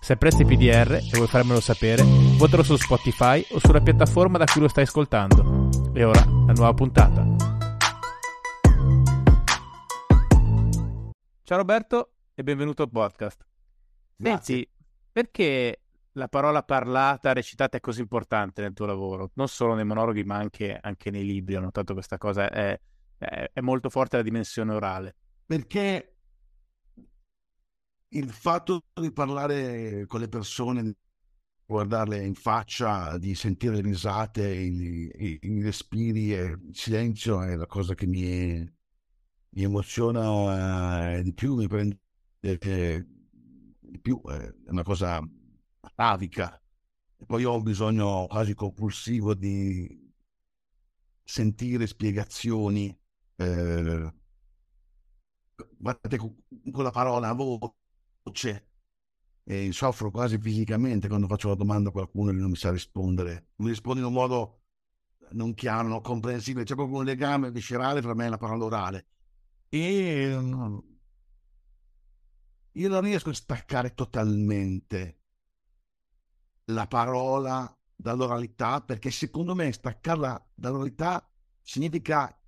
Se apprezzi PDR e vuoi farmelo sapere, votalo su Spotify o sulla piattaforma da cui lo stai ascoltando. E ora, la nuova puntata. Ciao Roberto e benvenuto al podcast. Senti, perché la parola parlata, recitata è così importante nel tuo lavoro? Non solo nei monologhi ma anche, anche nei libri, ho notato questa cosa, è, è, è molto forte la dimensione orale. Perché il fatto di parlare con le persone, guardarle in faccia, di sentire le risate, i, respiri e il silenzio è la cosa che mi, mi emoziona eh, di più, mi prende eh, di più, è una cosa atavica. E poi ho un bisogno quasi compulsivo di sentire spiegazioni. Eh, guardate con la parola voce voce e soffro quasi fisicamente quando faccio la domanda a qualcuno e non mi sa rispondere. Mi risponde in un modo non chiaro, non comprensibile. C'è proprio un legame viscerale tra me e la parola orale. E io non riesco a staccare totalmente la parola dall'oralità perché secondo me staccarla dall'oralità significa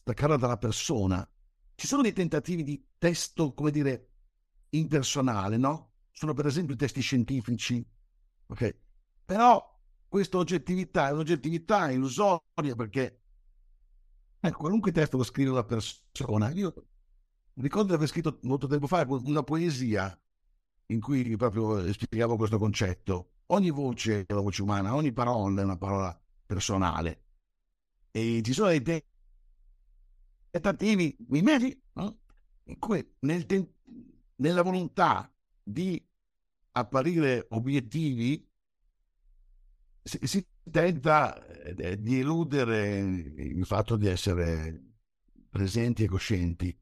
staccarla dalla persona. Ci sono dei tentativi di testo, come dire, impersonale, no? Sono per esempio i testi scientifici, ok? Però questa oggettività è un'oggettività illusoria perché eh, qualunque testo lo scrive una persona. Io ricordo di aver scritto molto tempo fa una poesia in cui proprio spiegavo questo concetto. Ogni voce è una voce umana, ogni parola è una parola personale. E ci sono dei tentativi, mimetic, no? in cui nel, ten- nella volontà di apparire obiettivi si, si tenta eh, di eludere il fatto di essere presenti e coscienti,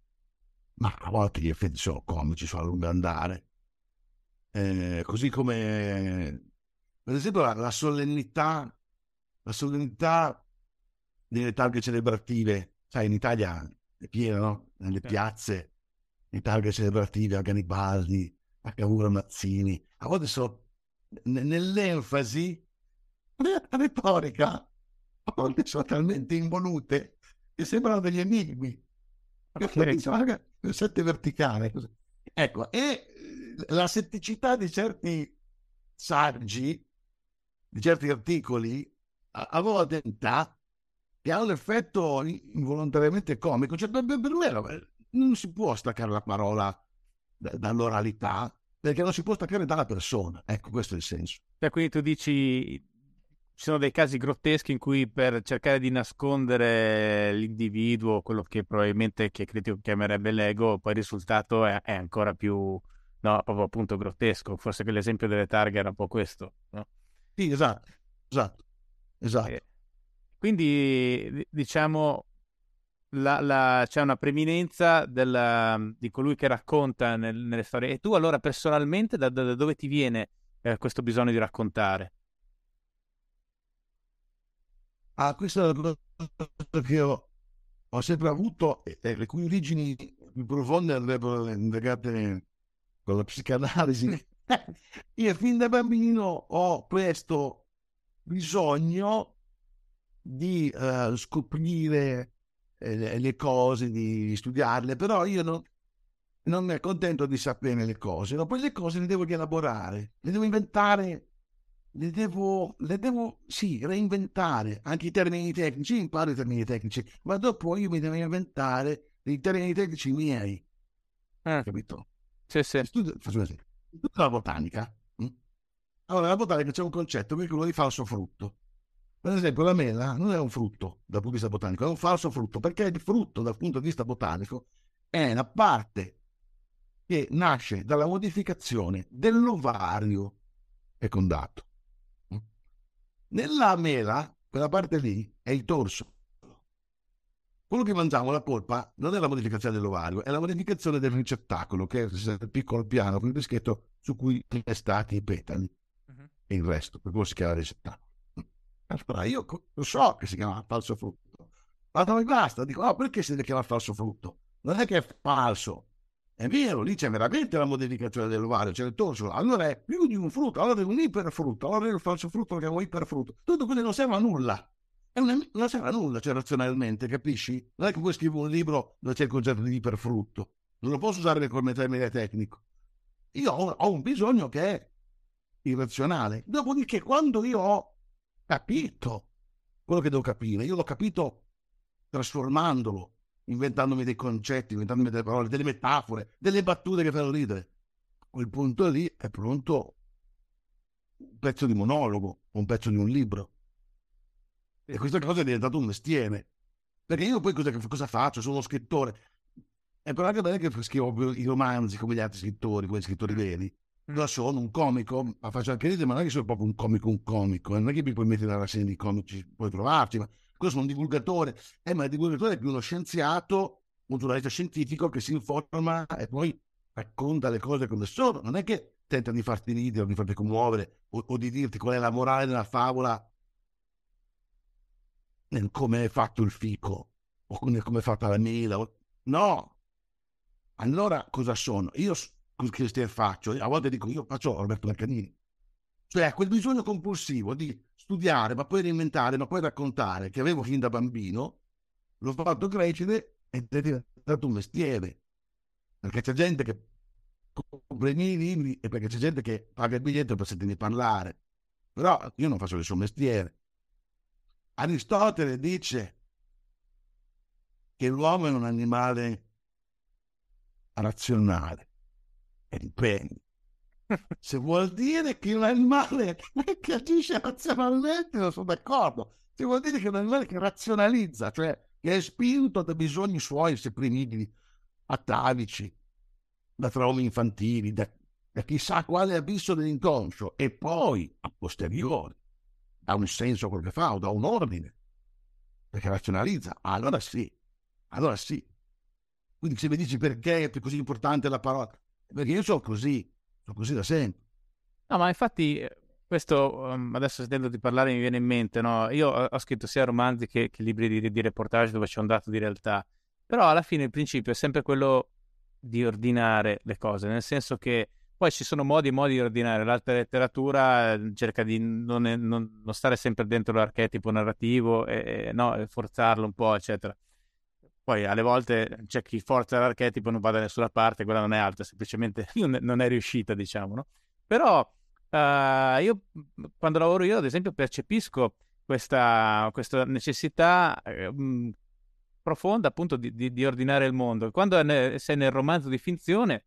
ma a volte gli effetti sono comici, sono a lungo andare. Eh, così come, per esempio, la, la, solennità, la solennità delle targhe celebrative, sai, in Italia è piena, no? Nelle piazze i targhe celebrativi a Garibaldi, a Cavour Mazzini, a volte sono nell'enfasi retorica, a volte sono talmente involute che sembrano degli enigmi. Il sette verticale. Ecco, e la setticità di certi saggi, di certi articoli, a, volte che ha un effetto involontariamente comico. Cioè, per, me non si può staccare la parola dall'oralità perché non si può staccare dalla persona. Ecco, questo è il senso. Cioè, quindi tu dici ci sono dei casi grotteschi in cui per cercare di nascondere l'individuo, quello che probabilmente che critico chiamerebbe l'ego, poi il risultato è, è ancora più, no, proprio appunto grottesco. Forse che l'esempio delle targhe era un po' questo, no? Sì, esatto, esatto, esatto. Eh, quindi, diciamo, la, la, c'è una preminenza della, di colui che racconta nel, nelle storie. E tu allora personalmente da, da dove ti viene eh, questo bisogno di raccontare? Ah, questa è una cosa che ho, ho sempre avuto e, le cui origini più profonde andrebbero legate con la psicanalisi. Io fin da bambino ho questo bisogno di uh, scoprire eh, le cose, di studiarle, però io non, non mi accontento di sapere le cose, no? poi le cose le devo rielaborare, le devo inventare, le devo, le devo, sì, reinventare, anche i termini tecnici, imparo i termini tecnici, ma dopo io mi devo inventare i termini tecnici miei, eh. capito? Sì, sì. Studio, faccio un esempio, tutta la botanica, hm? allora nella botanica c'è un concetto che è quello di falso frutto, per esempio, la mela non è un frutto dal punto di vista botanico, è un falso frutto, perché il frutto dal punto di vista botanico è una parte che nasce dalla modificazione dell'ovario fecondato. Nella mela, quella parte lì, è il torso. Quello che mangiamo, la polpa, non è la modificazione dell'ovario, è la modificazione del ricettacolo, che è il piccolo piano con il dischetto su cui stati i petali uh-huh. e il resto, per quello si chiama ricettacolo. Allora io lo so che si chiama falso frutto, ma non basta, dico, oh, perché si deve chiamare falso frutto? Non è che è falso, è vero, lì c'è veramente la modificazione dell'ovario, c'è il torso, allora è più di un frutto, allora è un iperfrutto, allora è il falso frutto lo chiamo iperfrutto. Tutto questo non serve a nulla. Una, non serve a nulla, cioè razionalmente, capisci? Non è che poi scrivo un libro dove c'è il concetto di iperfrutto. Non lo posso usare come termine tecnico. Io ho, ho un bisogno che è irrazionale. Dopodiché, quando io ho capito quello che devo capire, io l'ho capito trasformandolo, inventandomi dei concetti, inventandomi delle parole, delle metafore, delle battute che fanno ridere. A quel punto lì è pronto un pezzo di monologo, un pezzo di un libro. E questa cosa è diventata un mestiere. Perché io poi cosa, cosa faccio? Sono uno scrittore. È però anche bene che scrivo i romanzi come gli altri scrittori, come gli scrittori veri. Non sono un comico, ma faccio anche ridere, ma non è che sono proprio un comico, un comico. Non è che mi puoi mettere la rassegna di comici, puoi trovarci, ma questo sono un divulgatore. Eh, ma il divulgatore è più uno scienziato, un giornalista scientifico che si informa e poi racconta le cose come sono. Non è che tenta di farti ridere o di farti commuovere o, o di dirti qual è la morale della favola nel come è fatto il fico o nel come è fatta la mela. No! Allora cosa sono? Io che faccio? A volte dico io faccio Roberto Mercanini. Cioè quel bisogno compulsivo di studiare, ma poi reinventare, ma poi raccontare, che avevo fin da bambino, l'ho fatto crescere ed è diventato un mestiere. Perché c'è gente che compra i miei libri e perché c'è gente che paga il biglietto per sentirmi parlare. Però io non faccio suo mestiere. Aristotele dice che l'uomo è un animale razionale e dipende. Se vuol dire che un animale che agisce razionalmente, non sono d'accordo. Se vuol dire che un animale che razionalizza, cioè che è spinto da bisogni suoi supprimibili, atavici, da traumi infantili, da, da chissà quale abisso dell'inconscio, e poi, a posteriori, dà un senso quello che fa o dà un ordine, perché razionalizza, allora sì, allora sì. Quindi se mi dici perché è così importante la parola, perché io sono così, sono così da sempre. No, ma infatti questo um, adesso sentendo di parlare mi viene in mente, no? Io ho, scritto sia romanzi che, che libri di, di, reportage dove c'è un dato di realtà, però alla fine il principio è sempre quello di ordinare le cose, nel senso che poi ci sono modi e modi di ordinare. L'alta letteratura eh, cerca di non, non, non stare sempre dentro l'archetipo narrativo e, e, no, forzarlo un po', eccetera. Poi alle volte c'è chi forza l'archetipo non va da nessuna parte, quella non è alta, semplicemente non è riuscita, diciamo, no? Però uh, io quando lavoro io, ad esempio, percepisco questa, questa necessità eh, profonda appunto di, di, di, ordinare il mondo. Quando ne, sei nel romanzo di finzione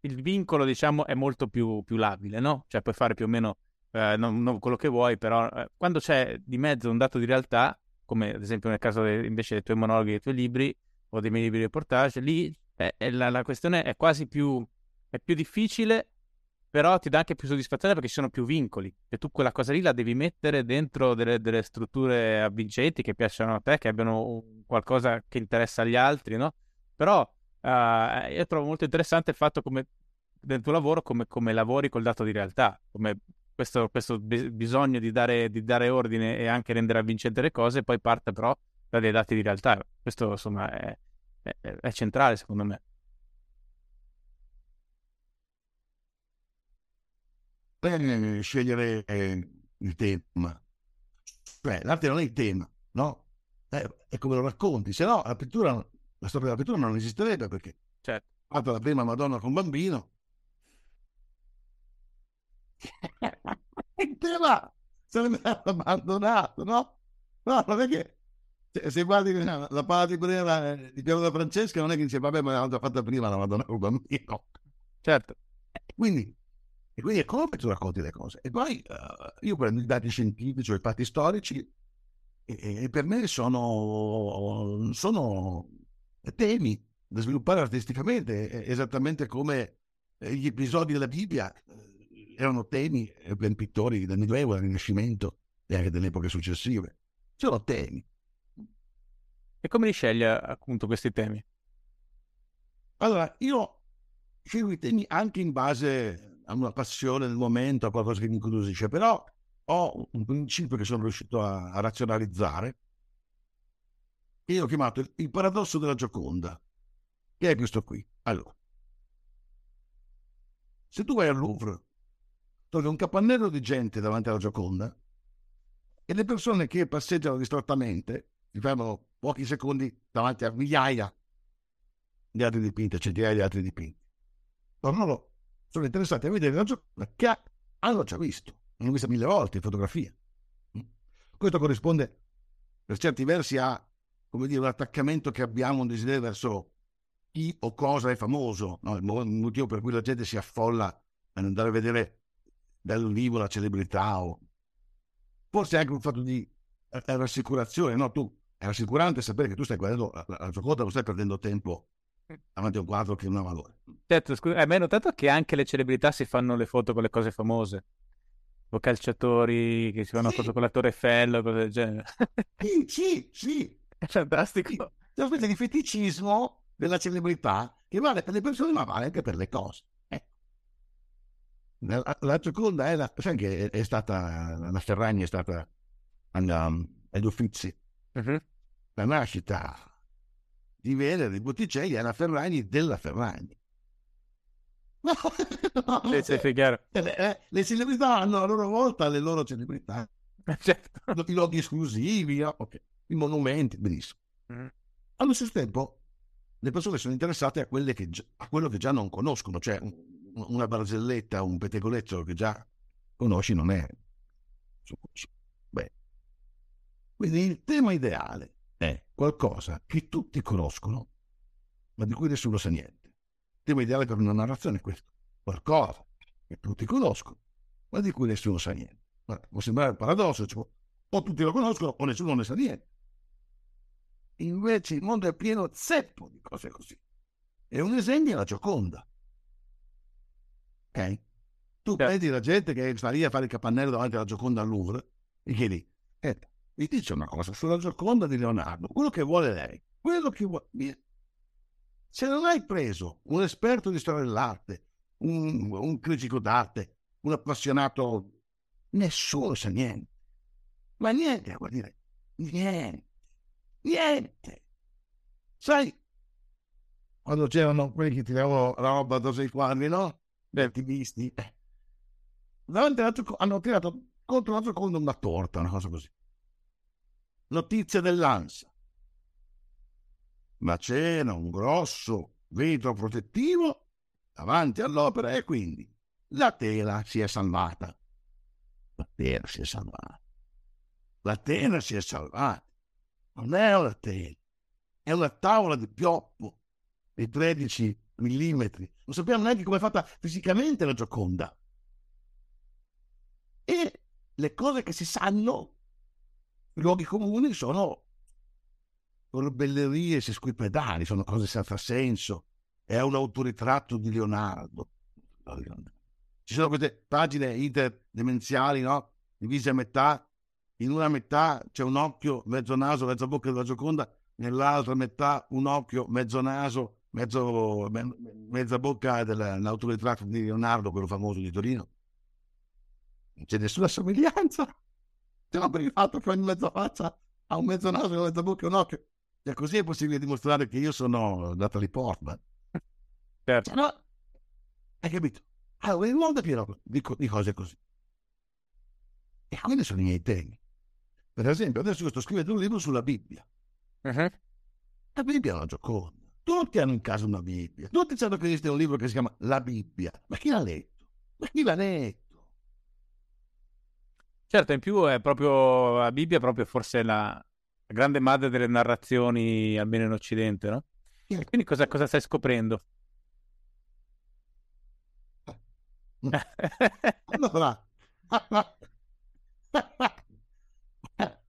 il vincolo, diciamo, è molto più, più labile, no? Cioè puoi fare più o meno eh, non, non, quello che vuoi, però eh, quando c'è di mezzo un dato di realtà, come ad esempio nel caso de, invece dei tuoi monologhi, dei tuoi libri o dei miei libri di reportage, lì è la, la, questione è quasi più, è più difficile, però ti dà anche più soddisfazione perché ci sono più vincoli e tu quella cosa lì la devi mettere dentro delle, delle strutture avvincenti che piacciono a te, che abbiano qualcosa che interessa agli altri, no? Però Uh, io trovo molto interessante il fatto come nel tuo lavoro come, come lavori col dato di realtà, come questo, questo be- bisogno di dare, di dare, ordine e anche rendere avvincente le cose, poi parte però da dei dati di realtà. Questo insomma è, è, è centrale secondo me. Per scegliere eh, il tema, cioè l'arte non è il tema, no? Eh, è come lo racconti, se no la pittura la storia della pittura non esisterebbe perché certo. fatta la prima Madonna con bambino il tema sarebbe abbandonato no? no, non è che se, se guardi la, la di Brera di Piero da Francesca non è che dice vabbè ma l'hanno già fatta prima la Madonna con bambino certo. Quindi e quindi è come tu racconti le cose. E poi uh, io prendo i dati scientifici o i fatti storici e, e per me sono, sono temi da sviluppare artisticamente, esattamente come eh, gli episodi della Bibbia eh, erano temi per pittori del Medioevo, del Rinascimento, e anche delle epoche successive. Sono temi. E come li sceglie appunto questi temi? Allora, io scelgo i temi anche in base a una passione del momento, a qualcosa che mi incuriosisce, però ho un principio che sono riuscito a, a razionalizzare, che io ho chiamato il, il paradosso della Gioconda, che è questo qui. Allora, se tu vai al Louvre, trovi un capannello di gente davanti alla Gioconda e le persone che passeggiano distrattamente si fermano pochi secondi davanti a migliaia di altri dipinti, centinaia di altri dipinti. Loro sono interessati a vedere la Gioconda che hanno già visto, l'hanno vista mille volte in fotografia. Questo corrisponde per certi versi a come dire, un attaccamento che abbiamo, un desiderio verso chi o cosa è famoso, no? il motivo per cui la gente si affolla ad andare a vedere dal vivo la celebrità o forse anche un fatto di eh, rassicurazione, no? Tu è rassicurante sapere che tu stai guardando la, la, la tua quota, non stai perdendo tempo davanti a un quadro che non ha valore. Certo, scusa, hai mai notato che anche le celebrità si fanno le foto con le cose famose? O calciatori che si fanno sì. foto con la Torre Eiffel cose del genere. Sì, sì, sì. È fantastico. Sì. C'è una specie di feticismo della celebrità che vale per le persone ma vale anche per le cose. Eh. La, seconda è la, sai che è, è stata, la Ferragni è stata um, agli Uffizi. Uh-huh. La nascita di Venere, di Botticelli, è la Ferragni della Ferragni. No, sì, sì, chiaro. Le, eh, le, celebrità hanno a loro volta le loro celebrità. Certo. I luoghi esclusivi, okay. i monumenti, benissimo. Mm. Allo stesso tempo, le persone sono interessate a, che, a quello che già non conoscono, cioè una barzelletta, un pettegolezzo che già conosci non è. Beh. Quindi il tema ideale è qualcosa che tutti conoscono, ma di cui nessuno sa niente. Il tema ideale per una narrazione è questo, qualcosa che tutti conoscono, ma di cui nessuno sa niente. Guarda, può sembrare un paradosso, cioè, o tutti lo conoscono o nessuno ne sa niente. Invece il mondo è pieno zeppo di cose così. E un esempio è la Gioconda. Ok? Tu yeah. vedi la gente che sta lì a fare il capannello davanti alla Gioconda al Louvre e chiedi, eh, mi dice una cosa sulla Gioconda di Leonardo, quello che vuole lei, quello che vuole... Se non hai preso un esperto di storia dell'arte, un, un critico d'arte, un appassionato, nessuno sa niente. Ma niente, vuol dire, niente. Niente. Sai, quando c'erano quelli che tiravano roba da sei quadri, no? Gli attivisti. Davanti all'altro, hanno tirato contro l'altro con una torta, una cosa così. Notizia dell'ANSA. Ma c'era un grosso vetro protettivo davanti all'opera e quindi la tela si è salvata. La tela si è salvata. La tela si è salvata non è una tela, è una tavola di pioppo di 13 millimetri. Non sappiamo neanche come è fatta fisicamente la Gioconda. E le cose che si sanno, i luoghi comuni, sono corbellerie sesquipedali, sono cose senza senso. È un autoritratto di Leonardo. Ci sono queste pagine interdemenziali, no? Divise a metà, in una metà c'è un occhio, mezzo naso, mezza bocca della Gioconda, nell'altra metà un occhio, mezzo naso, mezzo, me, mezza bocca dell'autoritratto di Leonardo, quello famoso di Torino. Non c'è nessuna somiglianza. Se no per il fatto che ogni mezza faccia ha un mezzo naso, una mezza bocca e un occhio. Cioè, così è possibile dimostrare che io sono Natalie Portman. Certo. Cioè, no, hai capito? Allora, il mondo è pieno di, di cose così. E quelli sono i miei temi. Per esempio, adesso sto scrivendo un libro sulla Bibbia. Uh-huh. La Bibbia è una gioconda. Tutti hanno in casa una Bibbia. Tutti sanno che esiste un libro che si chiama La Bibbia. Ma chi l'ha letto? Ma chi l'ha letto? Certo, in più è proprio la Bibbia è proprio forse la, grande madre delle narrazioni, almeno in Occidente, no? E quindi cosa, cosa stai scoprendo? allora,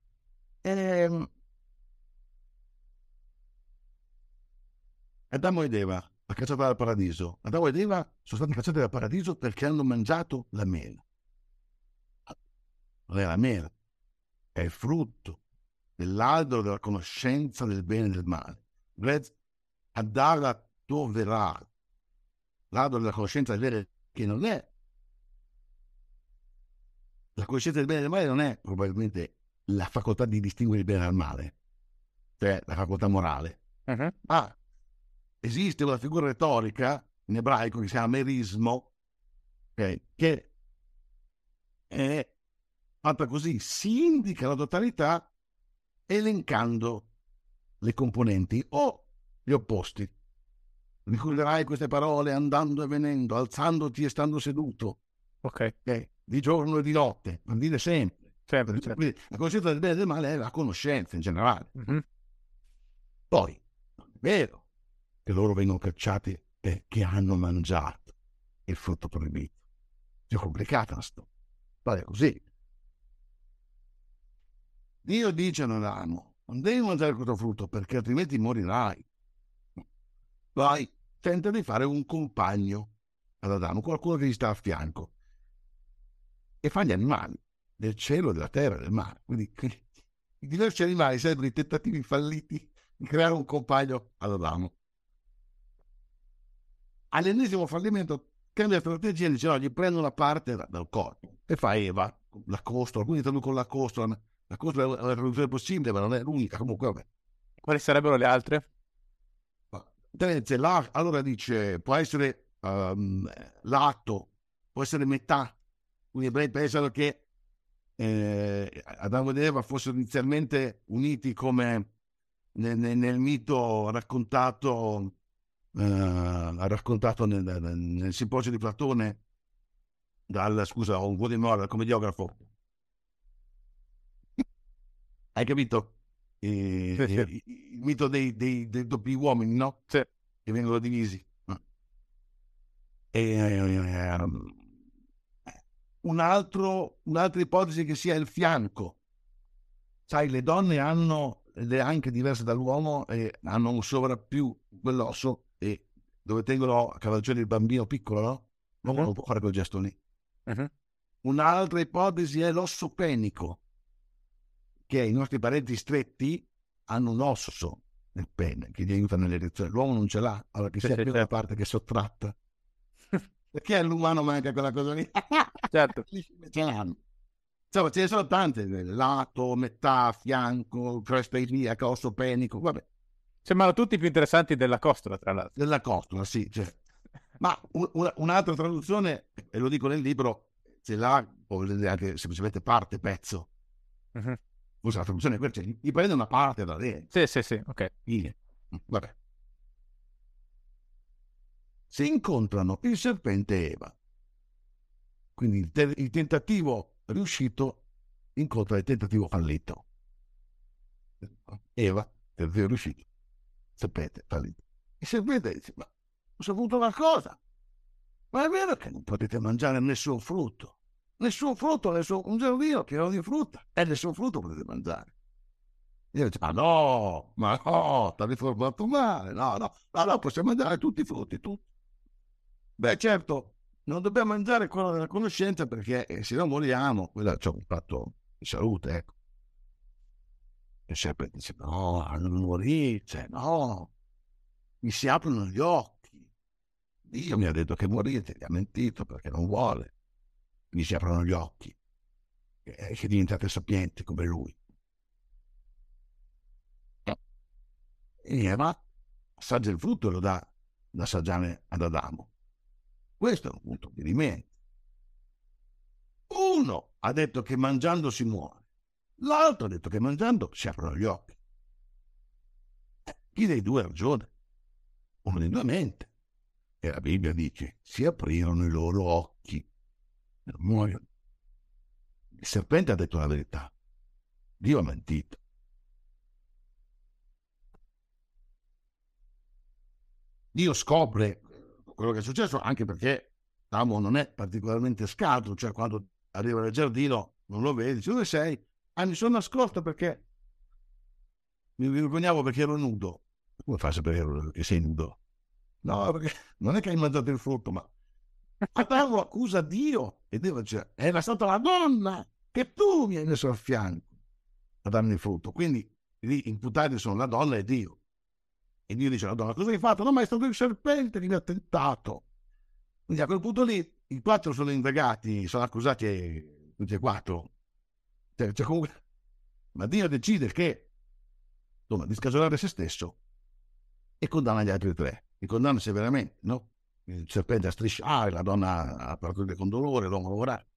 Ehm... Adamo ed Eva, la cacciata dal paradiso. Adamo ed Eva sono stati cacciati dal paradiso perché hanno mangiato la mela. Non è la mela, è il frutto dell'albero della conoscenza del bene e del male. Adara Toverà, l'albero della conoscenza del bene che non è la conoscenza del bene e del male non è probabilmente la facoltà di distinguere il bene dal male, cioè la facoltà morale, uh-huh. ma esiste una figura retorica in ebraico che si chiama merismo, okay, che è fatta così, si indica la totalità elencando le componenti o gli opposti. Ricorderai queste parole andando e venendo, alzandoti e stando seduto. Ok. okay? Di giorno e di notte, per dire sempre. Certo, certo. La conoscenza del bene e del male è la conoscenza in generale. Mm-hmm. Poi, è vero che loro vengono cacciati perché hanno mangiato il frutto proibito. È complicata la storia. Vale così. Dio dice a Adamo, non devi mangiare questo frutto perché altrimenti morirai. Vai, tenta di fare un compagno ad Adamo, qualcuno che gli sta a fianco. E fa gli animali del cielo, della terra, del mare. Quindi i diversi animali servono i tentativi falliti di creare un compagno ad Adamo. All'ennesimo fallimento cambia strategia e dice no, gli prendo una parte dal corpo e fa Eva, la costola, alcuni traducono la costola, la costola è una traduzione possibile ma non è l'unica, comunque vabbè. Quali sarebbero le altre? Allora dice, può essere um, l'atto, può essere metà, quindi ebrei pensano che eh, Adamo ed Eva fossero inizialmente uniti come nel, nel, nel mito raccontato eh, raccontato nel, nel, nel, simposio di Platone dal, scusa, ho un po' di memoria, dal commediografo. Hai capito? E, sì, sì. Il, il, mito dei, dei, dei, doppi uomini, no? Sì. Che vengono divisi. E, eh, un altro, un'altra ipotesi che sia il fianco. Sai, le donne hanno, è anche diverse dall'uomo, e hanno un sovrappiù quell'osso e dove tengono a cavalciare il bambino piccolo, no? L'uomo uh-huh. non può fare quel gesto lì. Uh-huh. Un'altra ipotesi è l'osso penico, che i nostri parenti stretti hanno un osso nel pene che gli aiuta nell'erezione. L'uomo non ce l'ha, allora che sia più certo. la parte che sottratta. Perché all'umano manca quella cosa lì? certo. ce l'hanno. Insomma, ce ne sono tante, lato, metà, fianco, cresta iliaca, osso penico, vabbè. Sembrano tutti più interessanti della costola, tra l'altro. Della costola, sì. Cioè. Ma un, un'altra traduzione, e lo dico nel libro, ce l'ha, o anche semplicemente parte, pezzo. Uh-huh. Usa la traduzione, cioè, gli prende una parte da lei. Sì, sì, sì, ok. Fine. Vabbè. Si incontrano il serpente e Eva. Quindi il, te- il tentativo riuscito incontra il tentativo fallito. Eva, tentativo riuscito Sapete, fallito. Il serpente dice, ma ho saputo una cosa. Ma è vero che non potete mangiare nessun frutto. Nessun frutto, nessun, un giardino pieno di frutta. E nessun frutto potete mangiare. Io dico, ma no, ma no, ti riformato male. No, no, no, no, possiamo mangiare tutti i frutti, tutti. Beh, certo, non dobbiamo mangiare quello della conoscenza perché eh, se no moriamo. Quello c'è un fatto di salute, ecco. E sempre dice, no, non morite, no, mi si aprono gli occhi. Dio mi ha detto che morite, gli ha mentito perché non vuole. Mi si aprono gli occhi e che diventate sapienti come lui. E Eva assaggia il frutto e lo dà da assaggiare ad Adamo. Questo è un punto di rimedio. Uno ha detto che mangiando si muore. L'altro ha detto che mangiando si aprono gli occhi. Chi dei due ha ragione? Uno dei due mente. E la Bibbia dice, si aprirono i loro occhi e muoiono. Il serpente ha detto la verità. Dio ha mentito. Dio scopre quello che è successo anche perché Amo non è particolarmente scaltro, cioè quando arriva nel giardino non lo vedi, dice dove sei? Ah, mi sono nascosto perché mi vergognavo perché ero nudo. Come fai a sapere che sei nudo? No, perché non è che hai mangiato il frutto, ma Adamo accusa Dio e Dio dice, era stata la donna che tu mi hai messo a fianco. a darmi il frutto. Quindi lì imputati sono la donna e Dio. E Dio dice alla donna, cosa hai fatto? No, ma è stato il serpente che mi ha tentato. Quindi a quel punto lì i quattro sono indagati, sono accusati tutti e quattro. Cioè, cioè comunque... Ma Dio decide che insomma, di scagionare se stesso e condanna gli altri tre. Li condanna severamente, no? Il serpente a strisciare, la donna a partire con dolore, l'uomo a lavorare.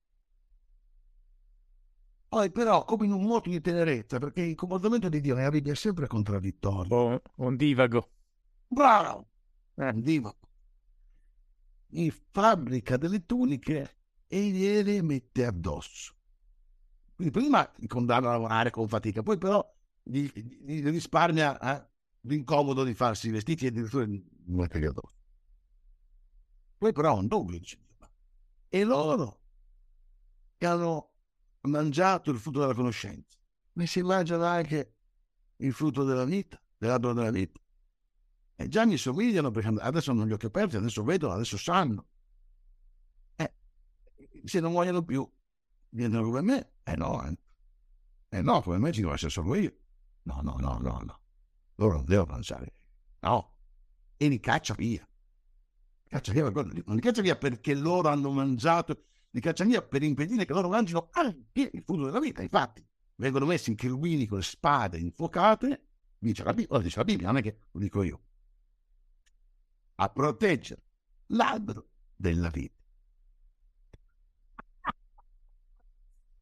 Poi però, come in un moto di tenerezza, perché il comportamento di Dio nella Bibbia è sempre contraddittorio. Oh, un divago. Bravo! Eh. Un divago. Gli fabbrica delle tuniche e gliele mette addosso. Quindi prima condanna a lavorare con fatica, poi però gli, gli risparmia eh, l'incomodo di farsi i vestiti e addirittura di metterli addosso. Poi però un dubbio, e loro che hanno mangiato il frutto della conoscenza, ma si mangiano anche il frutto della vita, dell'albero della vita. E già mi somigliano perché adesso hanno gli occhi aperti, adesso vedono, adesso sanno. Eh, se non muoiono più, diventano come me? Eh no, eh. eh no, come me ci devo essere solo io. No, no, no, no, no. Loro non devono mangiare. No. E li caccia via. Caccia via, non li caccia via perché loro hanno mangiato li caccia via per impedire che loro mangino anche il frutto della vita. Infatti, vengono messi in cherubini con spade infuocate, dice la Bibbia, dice la Bibbia, non è che lo dico io, a proteggere l'albero della vita.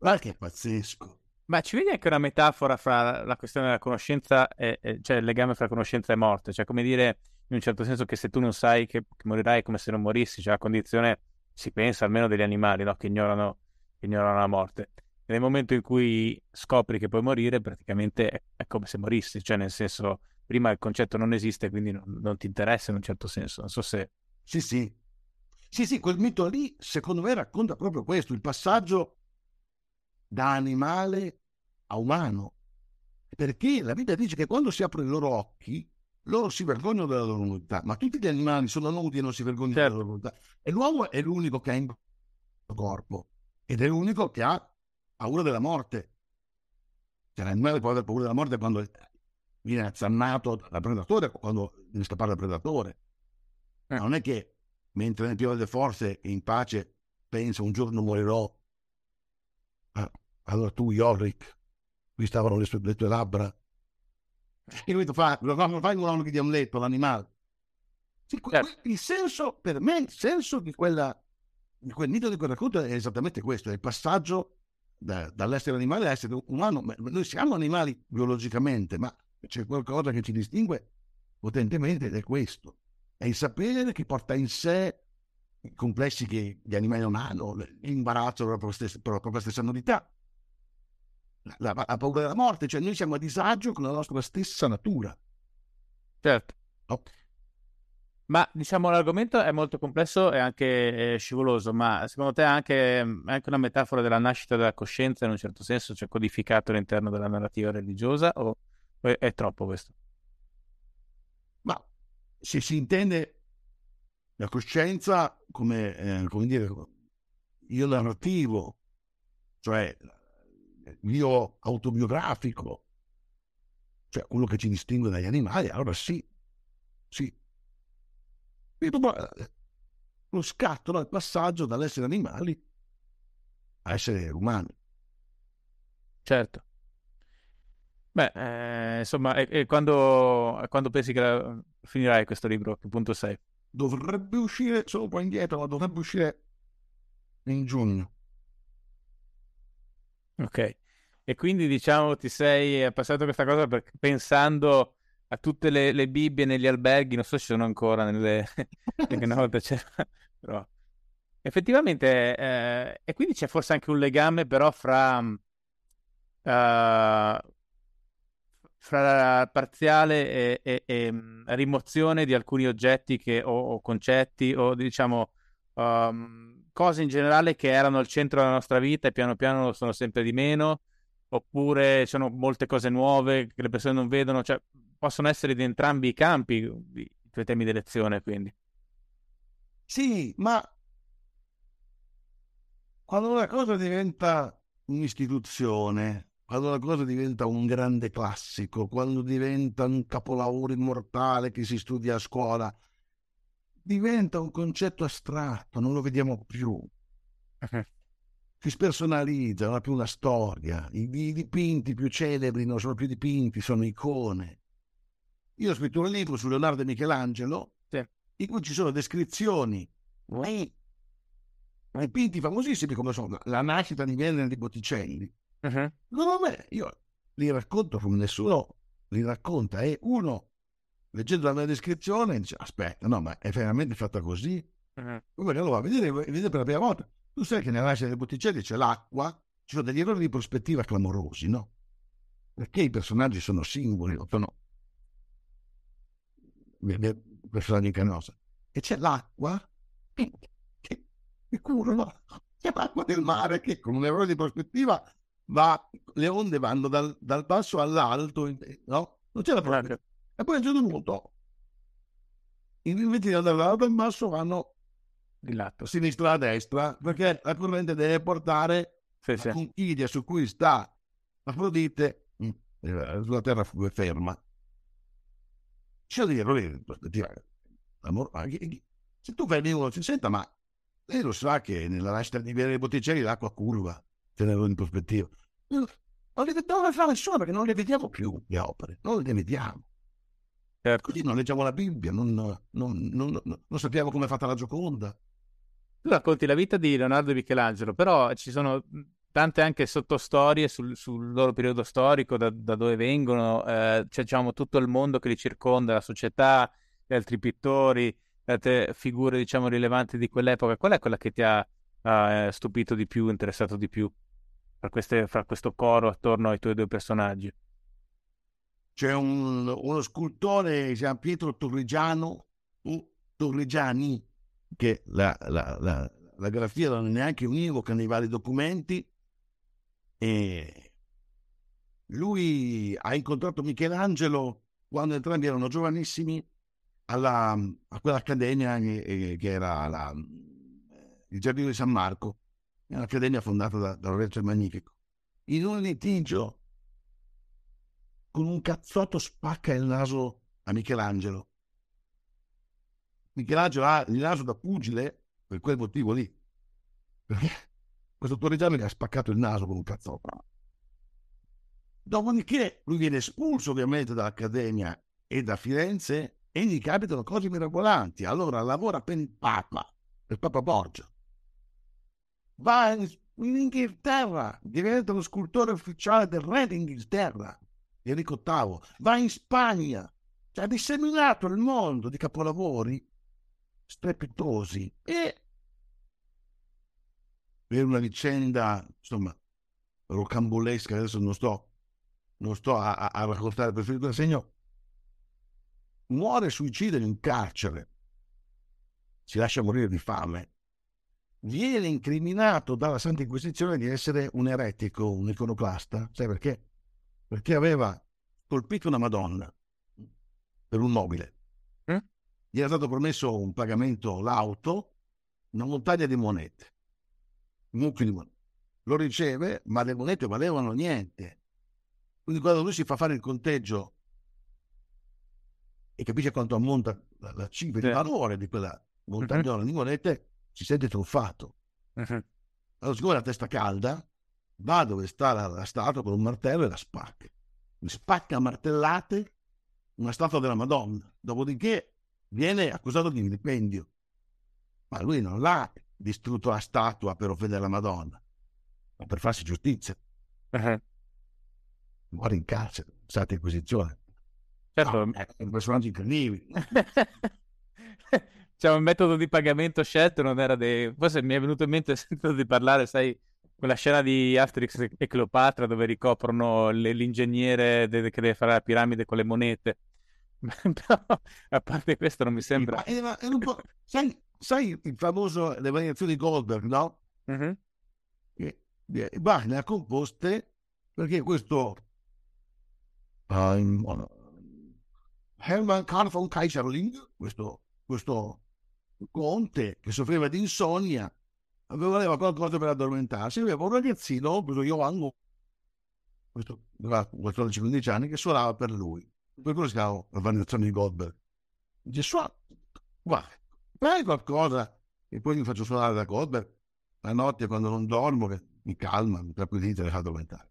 Guarda che pazzesco. Ma ci vedi anche una metafora fra la questione della conoscenza, e, e, cioè il legame fra conoscenza e morte, cioè come dire in un certo senso che se tu non sai che, che morirai è come se non morissi, cioè la condizione si pensa almeno degli animali no? che, ignorano, che, ignorano, la morte. nel momento in cui scopri che puoi morire, praticamente è, è, come se morissi, cioè nel senso, prima il concetto non esiste, quindi non, non, ti interessa in un certo senso. Non so se. Sì, sì. Sì, sì, quel mito lì, secondo me, racconta proprio questo, il passaggio da animale a umano. Perché la Bibbia dice che quando si aprono i loro occhi, loro si vergognano della loro nudità, ma tutti gli animali sono nudi e non si vergognano certo. della loro nudità. E l'uomo è l'unico che ha in corpo ed è l'unico che ha paura della morte. Cioè, l'animale può avere paura della morte quando viene azzannato dal predatore, quando deve scappare dal predatore. Eh. Non è che mentre nel pieno delle forze e in pace pensa un giorno morirò. Ah, allora tu, Yorick, qui stavano le, le tue labbra, e lui fa, non fai un che di omelette l'animale. Sì, certo. Il senso, per me, il senso di, quella, di quel nido di quel racconto è esattamente questo, è il passaggio da, dall'essere animale all'essere umano. Noi siamo animali biologicamente, ma c'è qualcosa che ci distingue potentemente ed è questo. È il sapere che porta in sé i complessi che gli animali non hanno, l'imbarazzo per la propria stessa, per la propria stessa nudità, la, la, paura della morte, cioè noi siamo a disagio con la nostra stessa natura. Certo. No? Ma diciamo l'argomento è molto complesso e anche eh, scivoloso, ma secondo te è anche, anche, una metafora della nascita della coscienza in un certo senso, cioè codificato all'interno della narrativa religiosa o è, è troppo questo? Ma se si intende la coscienza come, eh, come dire, io narrativo, cioè mio autobiografico, cioè quello che ci distingue dagli animali, allora sì, sì. Lo scatto, no? il passaggio dall'essere animali a essere umani. Certo. Beh, eh, insomma, e, e quando, quando, pensi che la, finirai questo libro? A che punto sei? Dovrebbe uscire, sono un po' indietro, ma dovrebbe uscire in giugno. Ok. E quindi diciamo ti sei passato questa cosa per, pensando a tutte le, le, Bibbie negli alberghi, non so se sono ancora nelle... perché una volta c'era... però... Effettivamente, eh, e quindi c'è forse anche un legame però fra... Uh, fra parziale e, e, e, mm, rimozione di alcuni oggetti che, o, o, concetti o diciamo um, cose in generale che erano al centro della nostra vita e piano piano lo sono sempre di meno oppure ci sono molte cose nuove che le persone non vedono, cioè possono essere di entrambi i campi i tuoi temi di lezione, quindi. Sì, ma quando una cosa diventa un'istituzione, quando una cosa diventa un grande classico, quando diventa un capolavoro immortale che si studia a scuola, diventa un concetto astratto, non lo vediamo più. Si spersonalizza, non ha più una storia. I, I, dipinti più celebri non sono più dipinti, sono icone. Io ho scritto un libro su Leonardo e Michelangelo, sì. in cui ci sono descrizioni nei dipinti famosissimi come sono la nascita di Venere di Botticelli. Uh-huh. No, vabbè, io li racconto come nessuno li racconta e uno leggendo la mia descrizione dice aspetta, no, ma è veramente fatta così? Uh-huh. Poi lo va a vedere, vedere per la prima volta. Tu sai che nella nascita di Botticelli c'è l'acqua, ci sono degli errori di prospettiva clamorosi, no? Perché i personaggi sono simboli, sono personaggi canosa. E c'è l'acqua che, che, curano, c'è l'acqua del mare che con un errore di prospettiva va, le onde vanno dal, dal basso all'alto, no? Non c'è la propria. E poi a un certo punto, invece di andare dall'alto al basso, vanno di lato. sinistra a destra, perché la corrente deve portare sì, la conchiglia su cui sta Afrodite mm, eh, sulla terra ferma. C'è di errori in prospettiva. Se tu fai uno ci senta, ma lei lo sa che nella nascita di Viene Botticelli l'acqua curva tenerlo in prospettiva. Non le dobbiamo fare nessuno perché non le vediamo più le opere, non le vediamo. Certo. Così non leggiamo la Bibbia, non, non, non, non sappiamo come è fatta la Gioconda. Tu racconti la vita di Leonardo e Michelangelo, però ci sono tante anche sottostorie sul, sul loro periodo storico, da, da dove vengono, eh, c'è diciamo, tutto il mondo che li circonda, la società, gli altri pittori, le altre figure diciamo, rilevanti di quell'epoca. Qual è quella che ti ha, ha stupito di più, interessato di più? fra, queste, fra questo coro attorno ai tuoi due personaggi? C'è un, uno scultore, si chiama Pietro Torrigiano, Torrigiani, che la, la, la, la grafia non è neanche univoca nei vari documenti, e lui ha incontrato Michelangelo quando entrambi erano giovanissimi alla, a quell'accademia che, che era la, il Giardino di San Marco un'accademia fondata da, da Lorenzo Magnifico. In un litigio con un cazzotto spacca il naso a Michelangelo. Michelangelo ha il naso da pugile per quel motivo lì. Perché questo Torrigiano gli ha spaccato il naso con un cazzotto. Dopodiché lui viene espulso ovviamente dall'Accademia e da Firenze e gli capitano cose mirabolanti. Allora lavora per il Papa, per Papa Borgia va in, Inghilterra, diventa lo scultore ufficiale del re d'Inghilterra, Enrico VIII, va in Spagna, cioè, ha disseminato il mondo di capolavori strepitosi e per una vicenda, insomma, rocambolesca, adesso non sto, non sto a, a, raccontare per finire il segno, muore suicida in carcere, si lascia morire di fame viene incriminato dalla Santa Inquisizione di essere un eretico, un iconoclasta. Sai perché? Perché aveva colpito una Madonna per un nobile. Eh? Gli era stato promesso un pagamento lauto, una montagna di monete. Mucchi di monete. Lo riceve, ma le monete valevano niente. Quindi quando lui si fa fare il conteggio e capisce quanto ammonta la, la cifra di valore di quella montagnola uh-huh. di monete, si sente truffato. Uh-huh. Allora, siccome la testa calda, va dove sta la, la statua con un martello e la spacca. Mi spacca a martellate una statua della Madonna. Dopodiché viene accusato di vilipendio. Ma lui non l'ha distrutto la statua per offendere la Madonna, ma per farsi giustizia. Uh-huh. Muore in carcere, stata inquisizione. Certo. No, è un personaggio incredibile. cioè un metodo di pagamento scelto non era dei... Forse mi è venuto in mente sentito di parlare, sai, quella scena di Asterix e Cleopatra dove ricoprono le, l'ingegnere de- che deve fare la piramide con le monete. Però, a parte questo, non mi sembra... Ma, ma, ma sai, sai, il famoso Le variazioni di Goldberg, no? Uh-huh. Che eh, Bach le ha composte perché questo um, Hermann Karl von Kaiserling, questo, questo Conte, che soffriva di insonnia, voleva qualcosa per addormentarsi, aveva un ragazzino, preso Johann, questo 14-15 anni, che suonava per lui. Per quello si chiama l'organizzazione di Goldberg. Dice, suona, guarda, fai qualcosa e poi mi faccio suonare da Goldberg. La notte quando non dormo, che mi calma, mi tranquillizza e mi fa addormentare.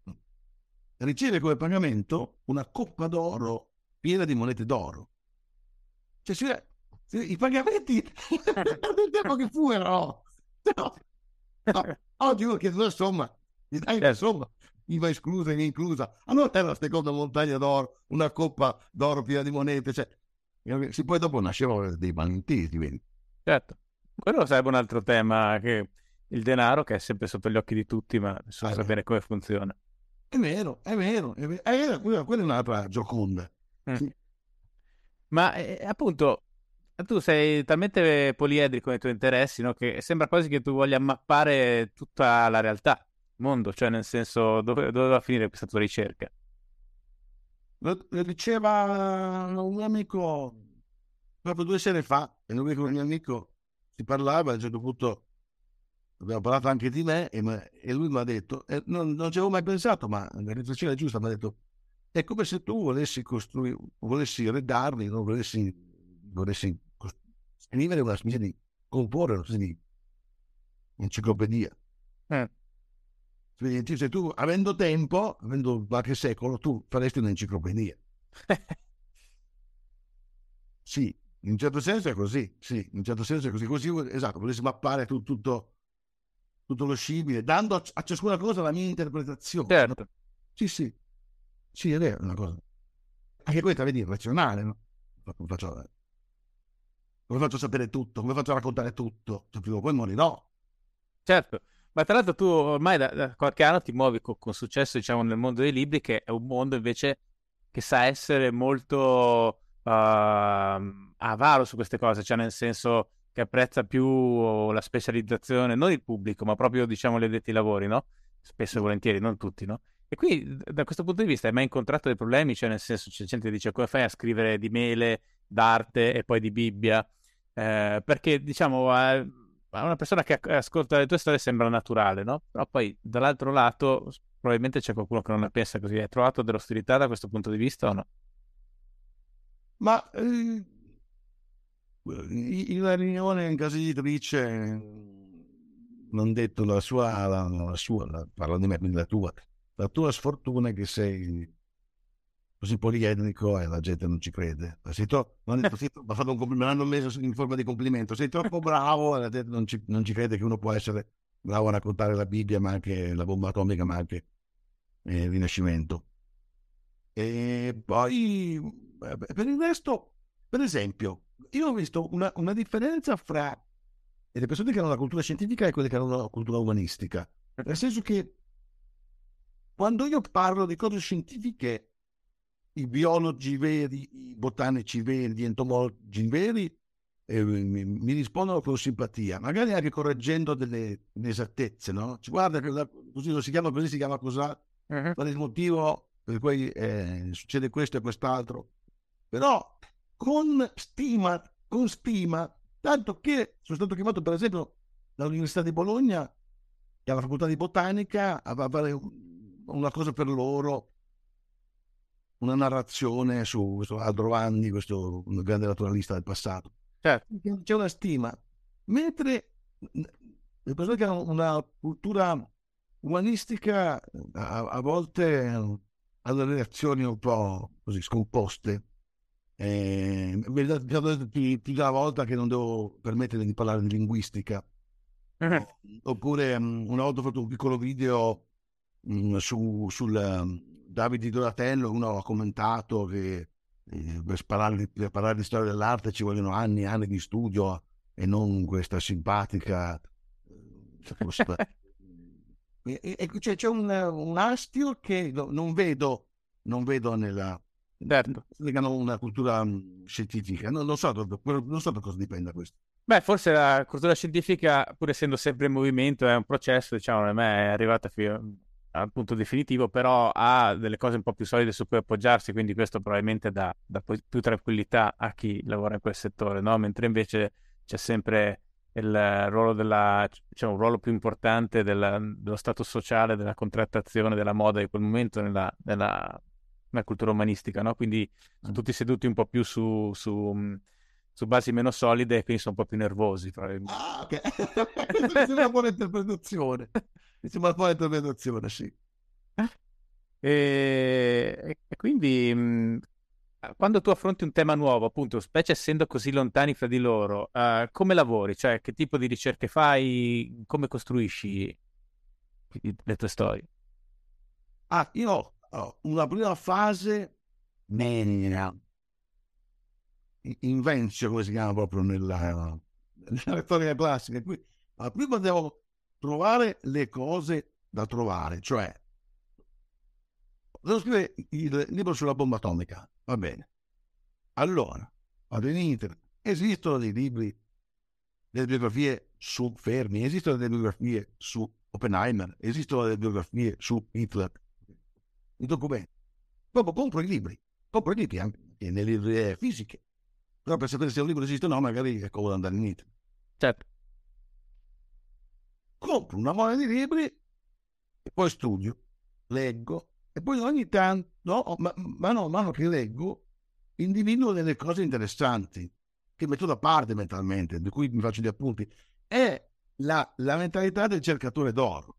Riceve come pagamento una coppa d'oro piena di monete d'oro. Cioè, si, i pagamenti del tempo che furono. No. No. Oggi uno chiede una somma, gli dai certo. somma, IVA esclusa, IVA inclusa. Allora te la seconda montagna d'oro, una coppa d'oro piena di monete. Cioè, si poi dopo nascevano dei malintesi, vedi? Certo. Quello sarebbe un altro tema, che il denaro che è sempre sotto gli occhi di tutti, ma bisogna eh, sapere come funziona. È vero, è vero, è vero. È vero quella, quella, è un'altra gioconda. Mm. Sì. Ma eh, appunto, tu sei talmente poliedrico nei tuoi interessi, no? Che sembra quasi che tu voglia mappare tutta la realtà, il mondo, cioè nel senso dove, va a finire questa tua ricerca? Lo, diceva un amico proprio due sere fa, e lui con il mio amico si parlava, a un certo punto abbiamo parlato anche di me e, e lui mi ha detto, eh, non, non ci avevo mai pensato, ma la riflessione è giusta, mi ha detto, è come se tu volessi costruire, volessi redarli, non volessi, volessi scrivere una specie di comporre una specie di enciclopedia. Eh. Se tu, avendo tempo, avendo qualche secolo, tu faresti un'enciclopedia. sì, in un certo senso è così, sì, in un certo senso è così. Così, esatto, volessi mappare tu, tutto, tutto lo scibile, dando a, ciascuna cosa la mia interpretazione. Certo. Sì, sì. Sì, è vero, una cosa. Anche questa, vedi, è razionale, no? Faccio, come faccio a sapere tutto? Come faccio a raccontare tutto? Cioè, prima o poi morirò. Certo, ma tra l'altro tu ormai da, da qualche anno ti muovi con, con, successo, diciamo, nel mondo dei libri, che è un mondo invece che sa essere molto uh, avaro su queste cose, cioè nel senso che apprezza più la specializzazione, non il pubblico, ma proprio, diciamo, gli addetti ai lavori, no? Spesso e volentieri, non tutti, no? E qui, da questo punto di vista, hai mai incontrato dei problemi? Cioè, nel senso, c'è gente che dice come fai a scrivere di mele, d'arte e poi di Bibbia? Eh, perché, diciamo, a, una persona che ascolta le tue storie sembra naturale, no? Però poi, dall'altro lato, probabilmente c'è qualcuno che non la pensa così. Hai trovato dell'ostilità da questo punto di vista o no? Ma eh, la riunione in casa editrice non detto la sua, la, la sua la, parlo di me, la tua la tua sfortuna è che sei così poliedrico e la gente non ci crede. Sei tro- mi un compl- l'hanno messo in forma di complimento. Sei troppo bravo e la gente non ci, non ci, crede che uno può essere bravo a raccontare la Bibbia, ma anche la bomba atomica, ma anche eh, il Rinascimento. E poi per il resto, per esempio, io ho visto una, una differenza fra le persone che hanno la cultura scientifica e quelle che hanno la cultura umanistica. Nel senso che quando io parlo di cose scientifiche, i biologi veri, i botanici veri, gli entomologi veri, eh, mi, mi, rispondono con simpatia, magari anche correggendo delle inesattezze, no? Ci guarda, così lo si chiama così, si chiama così, uh-huh. qual è il motivo per cui eh, succede questo e quest'altro. Però con stima, con stima, tanto che sono stato chiamato per esempio dall'Università di Bologna e alla Facoltà di Botanica a fare una cosa per loro, una narrazione su questo Aldo Vanni, questo grande naturalista del passato. Certo. C'è una stima, mentre le persone che hanno una cultura umanistica a, a volte hanno delle reazioni un po' così scomposte. Eh, più di una volta che non devo permettere di parlare di linguistica. Uh-huh. Oppure um, una volta ho fatto un piccolo video Mm, su, sul um, Davide Donatello uno ha commentato che eh, per, parlare di, per, parlare di, storia dell'arte ci vogliono anni e anni di studio e non questa simpatica e, e, cioè, c'è un, un, astio che no, non vedo non vedo nella certo. legano una cultura um, scientifica. Non, non, so, non so da cosa dipenda questo. Beh, forse la cultura scientifica, pur essendo sempre in movimento, è un processo, diciamo, a me è arrivata fino, al punto definitivo, però ha delle cose un po' più solide su cui appoggiarsi, quindi questo probabilmente dà, dà più tranquillità a chi lavora in quel settore, no? mentre invece c'è sempre il ruolo della, diciamo, un ruolo più importante della, dello stato sociale, della contrattazione, della moda di quel momento nella, nella, nella cultura umanistica, no? Quindi sono tutti seduti un po' più su, su, su basi meno solide e quindi sono un po' più nervosi. Ah, ok. Questa è una buona interpretazione. Sembra una buona interpretazione, sì. E, e quindi mh, quando tu affronti un tema nuovo, appunto, specie essendo così lontani fra di loro, uh, come lavori? Cioè, che tipo di ricerche fai? Come costruisci le tue storie? Ah, io ho una prima fase in invention, come si chiama proprio nella, nella storia classica. Qui, ma prima devo trovare le cose da trovare, cioè devo scrivere il libro sulla bomba atomica Va bene. Allora, vado in internet. Esistono dei libri, delle biografie su Fermi, esistono delle biografie su Oppenheimer, esistono delle biografie su Hitler. I documenti. Dopo compro i libri. Compro i libri anche nelle librerie fisiche. Però per sapere se un libro esiste o no, magari è comodo andare in internet. Certo. Compro una mole di libri e poi studio, leggo, e poi ogni tanto, no, ma, mano a mano che leggo, individuo delle cose interessanti che metto da parte mentalmente, di cui mi faccio gli appunti. È la, la mentalità del cercatore d'oro.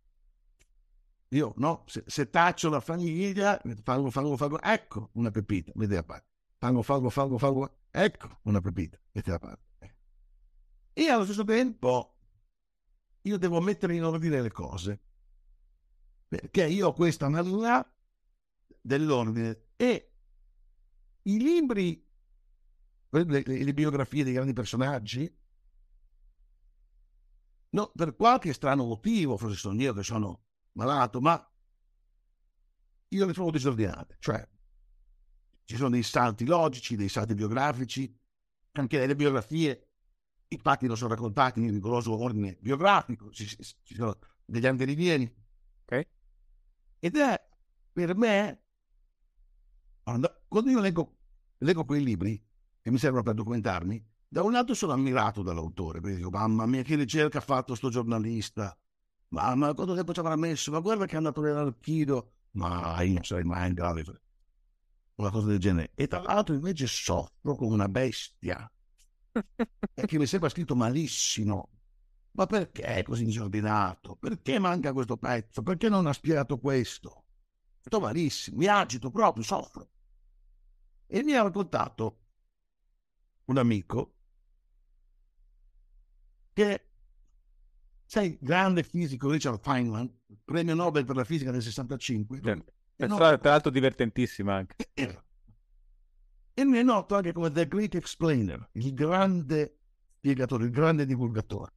Io, no, se, se taccio la famiglia, fango, fango, fango, ecco una pepita, vedete a parte. Fango, fango, fango, fango, ecco una pepita, vedete a parte. E allo stesso tempo io devo mettere in ordine le cose. Perché io ho questa mania dell'ordine e i libri, le, le biografie dei grandi personaggi, no, per qualche strano motivo, forse sono io che sono malato, ma io le trovo disordinate, cioè ci sono dei salti logici, dei salti biografici, anche nelle biografie i fatti non sono raccontati in rigoroso ordine biografico, ci, ci sono degli antirivieni. Okay. Ed è per me quando io leggo, leggo quei libri che mi servono per documentarmi, da un lato sono ammirato dall'autore, perché dico, mamma mia, che ricerca ha fatto sto giornalista, mamma, quanto tempo ci avrà messo, ma guarda che è andato nell'archivio, ma io non sarei mai in grado di fare una cosa del genere. E tra l'altro invece soffro come una bestia, perché mi sembra scritto malissimo. Ma perché è così disordinato? Perché manca questo pezzo? Perché non ha spiegato questo? Sto malissimo, mi agito proprio, soffro. E mi ha raccontato un amico che, sai, grande fisico Richard Feynman, premio Nobel per la fisica del 65. Certo. No, tra l'altro divertentissima anche. E mi è noto anche come The Great Explainer, il grande spiegatore, il grande divulgatore.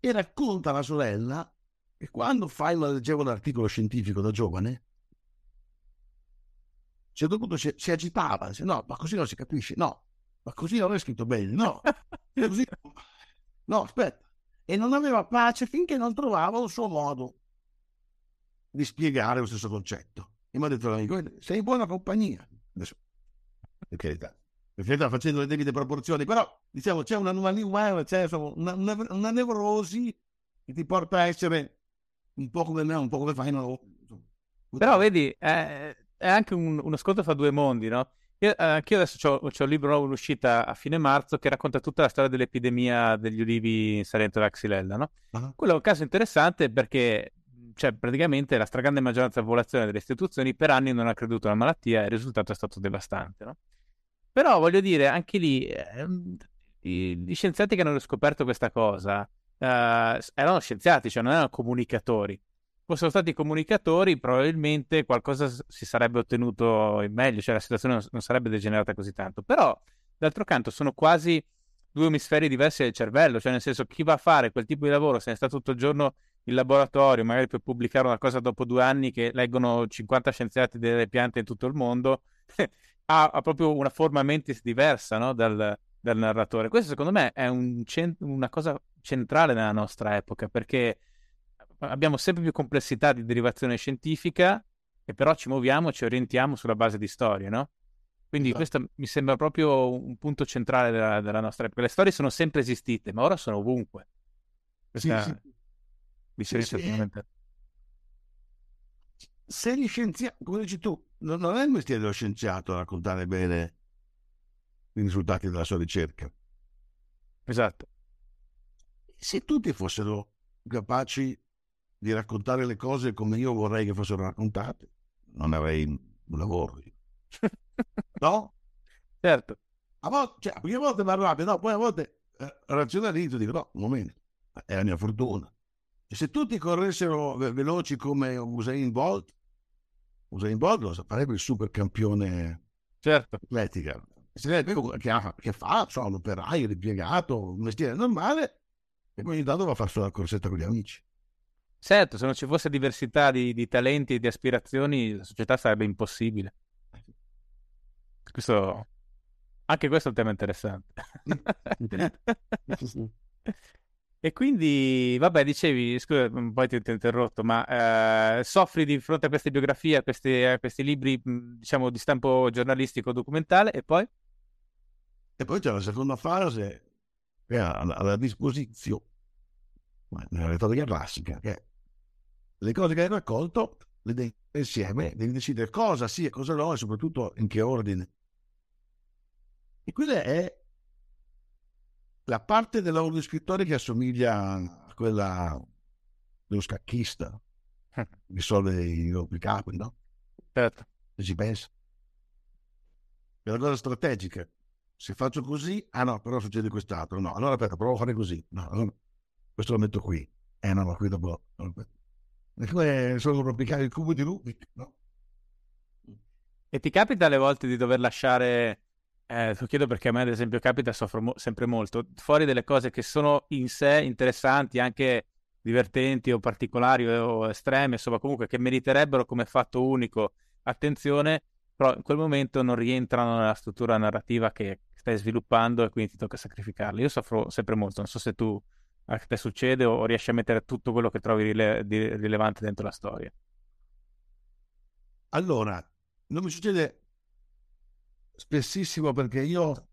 E racconta alla sorella che quando Feynman leggeva un articolo scientifico da giovane, a un certo punto si, si agitava, dice, no, ma così non si capisce, no, ma così non è scritto bene, no, così... no, aspetta, e non aveva pace finché non trovava un suo modo di spiegare lo stesso concetto. E mi ha detto l'amico, sei in buona compagnia. Adesso, per carità, per carità, facendo le debite proporzioni, però diciamo c'è un'anomalia umana, c'è insomma, una, una, una, nevrosi che ti porta a essere un po' come me, un po' come fai. No? Però vedi, eh, è anche un, uno scontro fra due mondi, no? Io, eh, anch'io adesso ho un libro nuovo in uscita a fine marzo che racconta tutta la storia dell'epidemia degli ulivi in Salento della Xylella, no? Uh-huh. Quello è un caso interessante perché cioè, praticamente la stragrande maggioranza della popolazione delle istituzioni per anni non ha creduto alla malattia e il risultato è stato devastante, no? Però voglio dire, anche lì, eh, gli scienziati che hanno scoperto questa cosa eh, erano scienziati, cioè non erano comunicatori fossero stati comunicatori, probabilmente qualcosa si sarebbe ottenuto in meglio, cioè la situazione non sarebbe degenerata così tanto. Però, d'altro canto, sono quasi due emisferi diversi del cervello, cioè nel senso chi va a fare quel tipo di lavoro, se ne sta tutto il giorno in laboratorio, magari per pubblicare una cosa dopo due anni che leggono 50 scienziati delle piante in tutto il mondo, ha, ha, proprio una forma mentis diversa no? dal, dal, narratore. Questo secondo me è un cent- una cosa centrale nella nostra epoca, perché abbiamo sempre più complessità di derivazione scientifica e però ci muoviamo, ci orientiamo sulla base di storie, no? Quindi Esatto. questo mi sembra proprio un punto centrale della, della nostra epoca. Le storie sono sempre esistite, ma ora sono ovunque. Sì, Questa sì. differenza sì. è fondamentale. Se gli scienziati, come dici tu, non, non è il mestiere dello scienziato raccontare bene i risultati della sua ricerca. Esatto. Se tutti fossero capaci di raccontare le cose come io vorrei che fossero raccontate, non avrei un lavoro. No? Certo. A volte, cioè, a prime volte mi arrabbio, no, poi a volte eh, razionalizzo dico no, un momento, è la mia fortuna. E se tutti corressero ve- veloci come Usain Bolt, Usain Bolt lo farebbe il super campione Certo. atletica. Sarebbe che, ha- che fa, insomma, l'operaio, l'impiegato, un mestiere normale, e poi ogni tanto va a fare solo la corsetta con gli amici. Certo, se non ci fosse diversità di, di talenti e di aspirazioni, la società sarebbe impossibile. Questo... Anche questo è un tema interessante. E quindi, vabbè, dicevi, scusa, poi ti, ho interrotto, ma eh, soffri di fronte a queste biografie, a questi, a questi libri, diciamo, di stampo giornalistico documentale, e poi? E poi c'è la seconda fase che è alla, disposizione, nella retorica classica, che le cose che hai raccolto, le devi insieme, devi decidere cosa sì e cosa no, e soprattutto in che ordine. E quella è la parte del lavoro di scrittore che assomiglia a quella dello scacchista, che risolve i rompicapi, no? Certo. Se ci pensa. È una cosa strategica. Se faccio così, ah no, però succede quest'altro. No, allora aspetta, provo a fare così. No, allora questo lo metto qui. Eh no, ma qui dopo. E come sono rompicapi il cubo di Rubik, no? E ti capita alle volte di dover lasciare, eh, lo chiedo perché a me ad esempio capita, soffro mo- sempre molto, fuori delle cose che sono in sé interessanti, anche divertenti o particolari o estreme, insomma comunque che meriterebbero come fatto unico attenzione, però in quel momento non rientrano nella struttura narrativa che stai sviluppando e quindi ti tocca sacrificarli. Io soffro sempre molto, non so se tu a te succede o, riesci a mettere tutto quello che trovi rile- rilevante dentro la storia. Allora, non mi succede spessissimo perché io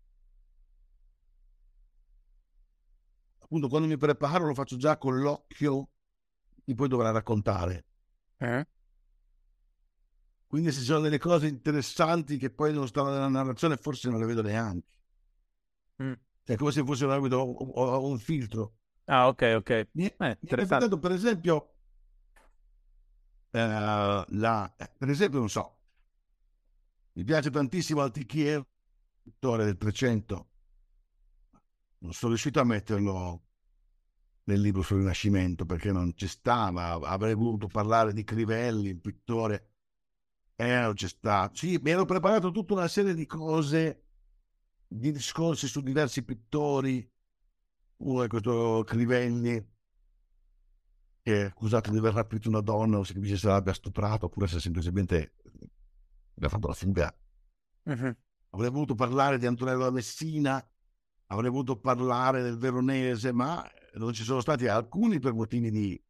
appunto quando mi preparo lo faccio già con l'occhio di poi dovrà raccontare. Eh? Quindi se ci sono delle cose interessanti che poi non stanno nella narrazione, forse non le vedo neanche. Mm. È come se fosse un, un, un filtro. Ah, ok, ok. Eh, mi è capitato, per esempio, eh, la, eh, per esempio, non so, mi piace tantissimo Altichier, pittore del 300. Non sono riuscito a metterlo nel libro sul Rinascimento perché non ci stava. Avrei voluto parlare di Crivelli, il pittore. Eh, non c'è stato. Sì, mi ero preparato tutta una serie di cose, di discorsi su diversi pittori. Uno è questo Crivelli, che è accusato di aver rapito una donna, o si capisce se l'abbia stuprato, oppure se semplicemente ha fatto la fuga. Mhm. Avrei voluto parlare di Antonello da Messina, avrei voluto parlare del Veronese, ma non ci sono stati alcuni per motivi di,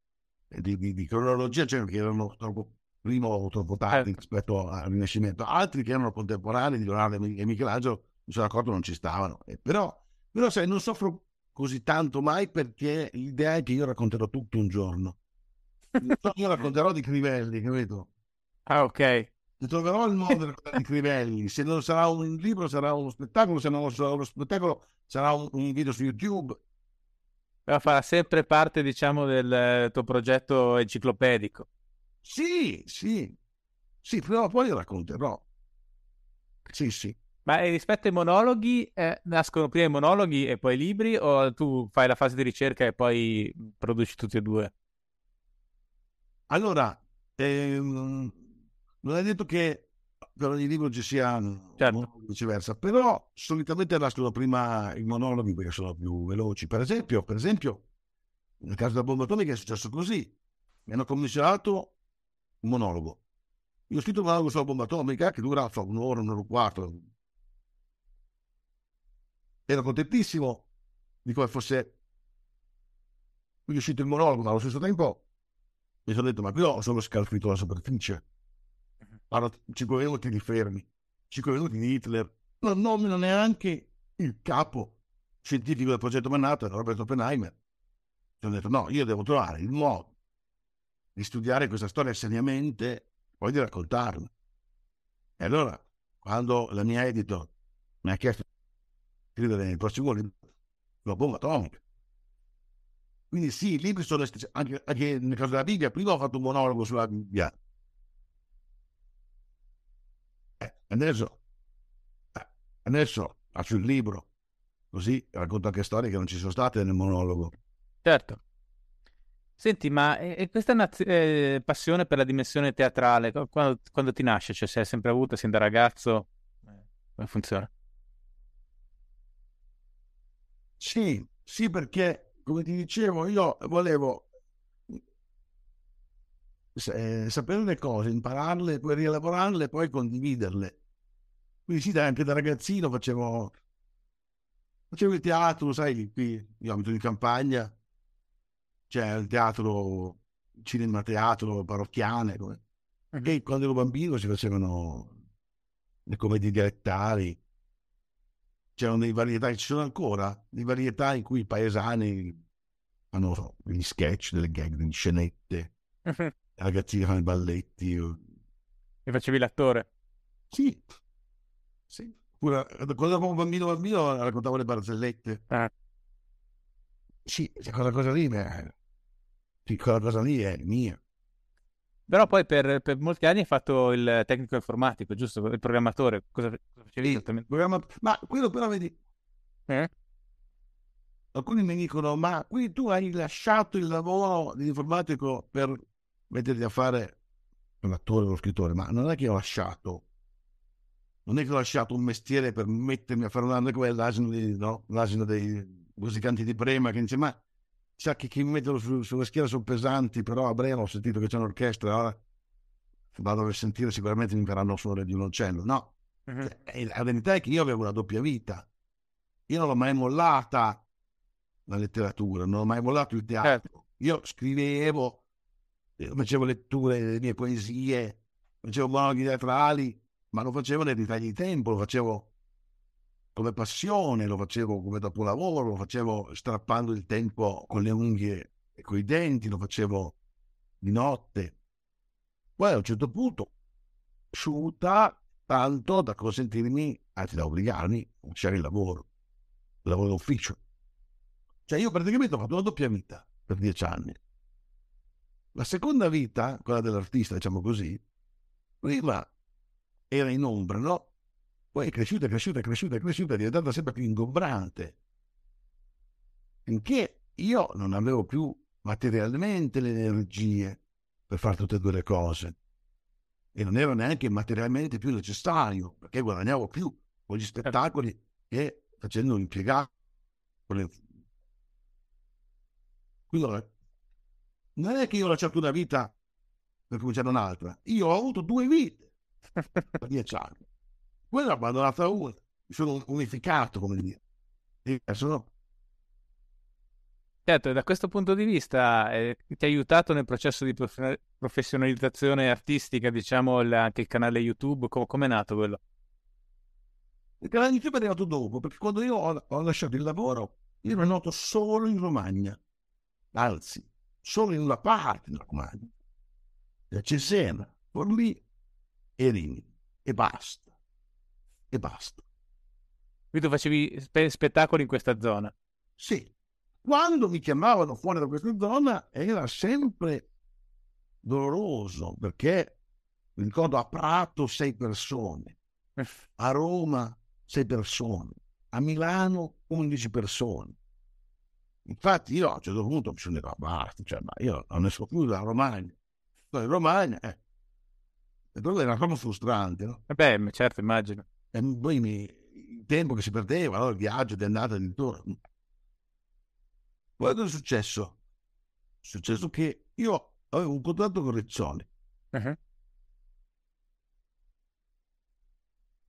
di, di, di cronologia, cioè che erano troppo prima o troppo tardi Certo. rispetto al Rinascimento, altri che erano contemporanei di Leonardo e Michelangelo, mi sono accorto non ci stavano. Eh, però, però, sai, non soffro così tanto mai perché l'idea è che io racconterò tutto un giorno. Io racconterò di Crivelli, capito? Ah, ok. Troverò il modo di Crivelli, se non sarà un libro sarà uno spettacolo, se non sarà uno spettacolo sarà un, un video su YouTube. Però farà sempre parte, diciamo, del tuo progetto enciclopedico. Sì, sì, sì, però poi racconterò. Sì, sì. Ma eh, rispetto ai monologhi, eh, nascono prima i monologhi e poi i libri, o tu fai la fase di ricerca e poi produci tutti e due? Allora, ehm, non è detto che per ogni libro ci sia Certo. monologhi, viceversa, però solitamente nascono prima i monologhi perché sono più veloci. Per esempio, per esempio, nel caso della bomba atomica è successo così. Mi hanno commissionato un monologo. Io ho scritto un monologo sulla bomba atomica che dura so, un'ora, un'ora e un quarto. Ero contentissimo di come fosse quindi è uscito il monologo, ma allo stesso tempo mi sono detto, ma qui ho solo scalfito la superficie. Allora, 5 minuti li fermi. 5 minuti di Hitler, non nomina neanche il capo scientifico del progetto Manhattan, Robert Oppenheimer. Ci ho detto no, io devo trovare il modo di studiare questa storia seriamente, poi di raccontarla. E allora, quando la mia editor mi ha chiesto di scrivere il prossimo libro, la bomba atomica. Quindi sì, i libri sono anche, anche nel caso della Bibbia, prima ho fatto un monologo sulla Bibbia. Eh, adesso, eh, adesso faccio il libro, così racconto anche storie che non ci sono state nel monologo. Certo. Senti, ma e, questa naz- eh, passione per la dimensione teatrale, quando, quando ti nasce? Cioè, se hai sempre avuto sin da ragazzo? Eh, come funziona? Sì, sì, perché come ti dicevo, io volevo eh, sapere le cose, impararle, poi rielaborarle, poi condividerle. Quindi sì, anche da ragazzino facevo, facevo il teatro, sai, qui io abito in campagna, c'è il teatro, cinema teatro parrocchiale, come... e quando ero bambino si facevano le commedie dialettali, c'erano dei varietà, ci sono ancora, dei varietà in cui i paesani fanno gli sketch, delle gag, delle scenette, uh-huh. ragazzini fanno i balletti. E facevi l'attore? Sì, sì. Pure, quando ero un bambino bambino raccontavo le barzellette. Ah. Sì, quella cosa lì, beh, quella cosa lì è mia. Però poi per, per, molti anni hai fatto il tecnico informatico, giusto? Il programmatore. Cosa, cosa facevi sì, esattamente? Programma... Ma quello però vedi... Eh? Alcuni mi dicono, ma qui tu hai lasciato il lavoro di informatico per metterti a fare l'attore o lo scrittore, ma non è che ho lasciato. Non è che ho lasciato un mestiere per mettermi a fare un anno come l'asino, di, no? l'asino dei musicanti di Prema che dice, ma sa che chi mi mettono su, sulla schiena sono pesanti, però a Breno ho sentito che c'è un'orchestra, ora vado a sentire sicuramente mi faranno suonare di un uccello. No, uh-huh. la verità è che io avevo una doppia vita. Io non l'ho mai mollata la letteratura, non ho mai mollato il teatro. Certo. Io scrivevo, facevo letture delle mie poesie, facevo monologhi teatrali, ma lo facevo nei ritagli di tempo, lo facevo come passione, lo facevo come dopo lavoro, lo facevo strappando il tempo con le unghie e con i denti, lo facevo di notte. Poi a un certo punto asciutta tanto da consentirmi, anzi da obbligarmi a lasciare il lavoro, il lavoro d'ufficio. Cioè io praticamente ho fatto una doppia vita per dieci anni. La seconda vita, quella dell'artista, diciamo così, prima era in ombra, no? Poi è cresciuta, è cresciuta, è cresciuta, è cresciuta, è diventata sempre più ingombrante. Finché io non avevo più materialmente le energie per fare tutte e due le cose. E non era neanche materialmente più necessario, perché guadagnavo più con gli certo. spettacoli che facendo un impiegato. Quindi non è che io ho lasciato una vita per cominciare un'altra. Io ho avuto due vite per dieci anni. Poi ne ho abbandonata una, mi sono unificato, come dire. E sono... Certo, da questo punto di vista eh, ti ha aiutato nel processo di prof- professionalizzazione artistica, diciamo, il, anche il canale YouTube, Com- come è nato quello? Il canale YouTube è arrivato dopo, perché quando io ho, ho lasciato il lavoro, io ero nato solo in Romagna, anzi, solo in una parte della Romagna, da Cesena, Forlì Rimini, e basta e basta. Quindi tu facevi spe- spettacoli in questa zona? Sì. Quando mi chiamavano fuori da questa zona era sempre doloroso perché mi ricordo a Prato sei persone, a Roma sei persone, a Milano 11 persone. Infatti io a un certo punto mi sono detto, ah, basta, cioè, ma io non esco più dalla Romagna. in Romagna, eh. E quello era proprio frustrante, no? Eh beh, certo, immagino e poi mi, il tempo che si perdeva, no? il viaggio di andata e di ritorno. Poi cosa è successo? È successo che io avevo un contratto con Rizzoli. Uh-huh.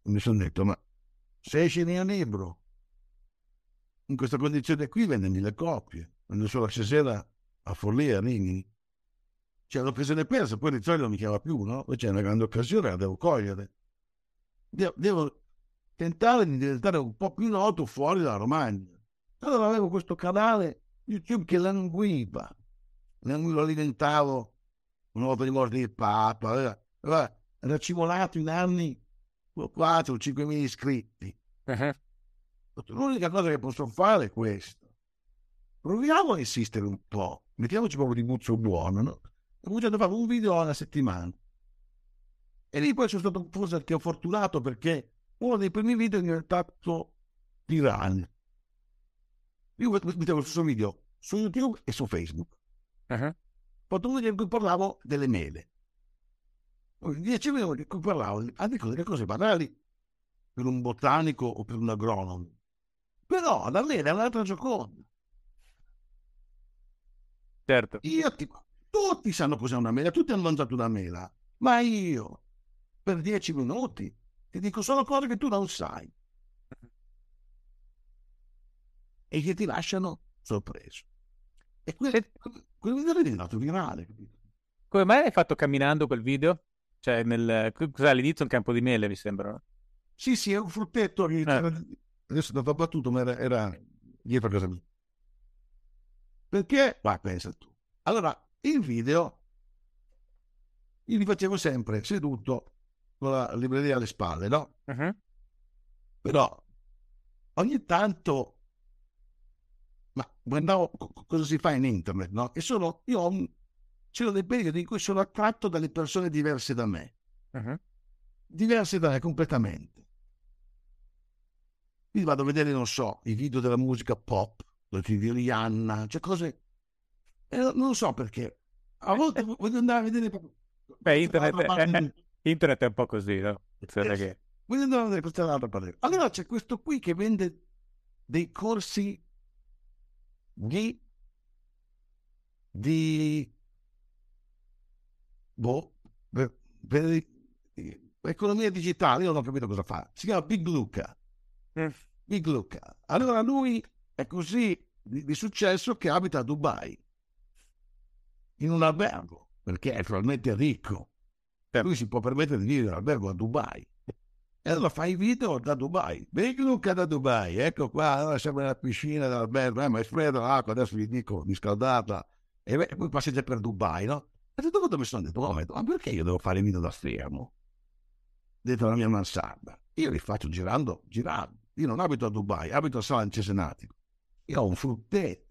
Mi sono detto, ma se esce il mio libro in questa condizione qui vendemi le copie, vendo solo stasera a Follia, a Rimini. C'è l'occasione persa, poi Rizzoli non mi chiama più, no? Poi c'è una grande occasione, la devo cogliere. devo, devo tentare di diventare un po' più noto fuori dalla Romagna. Allora avevo questo canale YouTube che languiva, lo alimentavo una volta di morte di Papa, aveva, aveva racimolato in anni 4 o 5 mila iscritti. Uh-huh. L'unica cosa che posso fare è questo. Proviamo a insistere un po', mettiamoci proprio di muzzo buono, no? Ho cominciato a fare un video alla settimana. E lì poi sono stato forse anche fortunato perché uno dei primi video è diventato virale. Io mettevo il suo video su YouTube e su Facebook. Uh-huh. Ho fatto un video in cui parlavo delle mele. Dieci minuti in cui parlavo di cose, cose banali per un botanico o per un agronomo. Però la mela è un'altra gioconda. Certo. Io ti, tutti sanno cos'è una mela, tutti hanno mangiato una mela, ma io per dieci minuti ti dico solo cose che tu non sai e che ti lasciano sorpreso. E quel, quel video è diventato virale. Come mai l'hai fatto camminando quel video? Cioè, nel, cos'è all'inizio un campo di mele, mi sembra? Sì, sì, è un fruttetto che eh. adesso è stato abbattuto, ma era, era dietro a casa mia. Perché? Ma pensa tu. Allora, il video io li facevo sempre seduto con la libreria alle spalle, no? Uh-huh. Però ogni tanto ma guardavo cosa si fa in internet, no? E sono, io ho un, c'erano dei periodi in cui sono attratto dalle persone diverse da me, uh-huh. diverse da me completamente. Quindi vado a vedere, non so, i video della musica pop, di Rihanna, cioè cose... Eh, non so perché. A volte voglio andare a vedere... Beh, internet è, internet è un po' così, no? Eh, che... Voglio andare a vedere questa è un'altra parte. Allora c'è questo qui che vende dei corsi di, di boh, per, per, economia digitale, io non ho capito cosa fa. Si chiama Big Luca. Mm. Big Luca. Allora lui è così di, di, successo che abita a Dubai, in un albergo, perché è probabilmente ricco. Certo. Lui si può permettere di vivere in albergo a Dubai. E allora fai video da Dubai. Big Luca da Dubai. Ecco qua, allora siamo nella piscina dell'albergo, eh, ma è fredda l'acqua, adesso vi dico, riscaldata. E, beh, poi passeggia per Dubai, no? E tutto quando mi sono detto, oh, ma perché io devo fare video da fermo? Dentro la mia mansarda. Io li faccio girando, girando. Io non abito a Dubai, abito a San Cesenatico. Io ho un frutteto.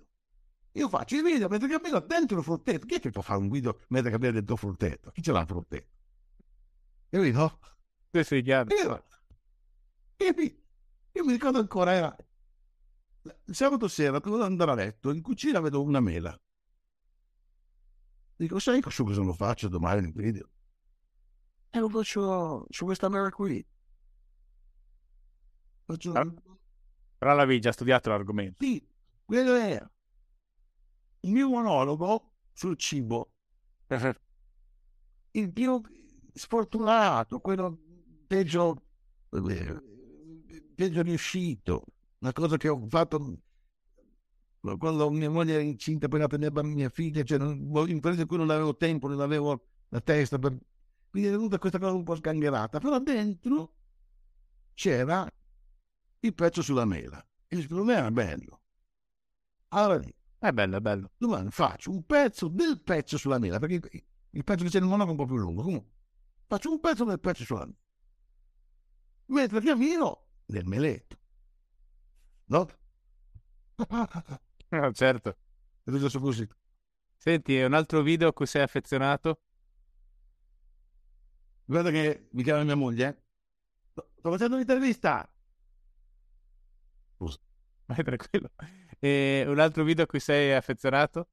Io faccio i video mentre cammino dentro il frutteto. Chi è che può fare un video mentre cammino dentro il frutteto? Chi ce l'ha il frutteto? Capito? Sì, sì, chiaro. Io, io, io mi ricordo ancora, era il sabato sera, dovevo andare a letto, in cucina vedo una mela. Dico, sai su cosa lo faccio domani nel video? E lo faccio su questa mera qui. Faccio... Però l'avevi già studiato l'argomento. Sì, quello è il mio monologo sul cibo. il più sfortunato, quello peggio, peggio riuscito. Una cosa che ho fatto quando mia moglie era incinta per la mia figlia, cioè non, imprese in cui non avevo tempo, non avevo la testa, per... quindi è venuta questa cosa un po' sgangherata, però dentro c'era il pezzo sulla mela e secondo me era bello. Allora è bello, è bello. Domani faccio un pezzo del pezzo sulla mela, perché il pezzo che c'è nel monaco è un po' più lungo, comunque faccio un pezzo del pezzo sulla mela. Mentre cammino nel meletto. No? No, certo. Senti, un altro video a cui sei affezionato? Guarda che mi chiama mia moglie. Sto facendo un'intervista. Scusa. Vai tranquillo. E un altro video a cui sei affezionato?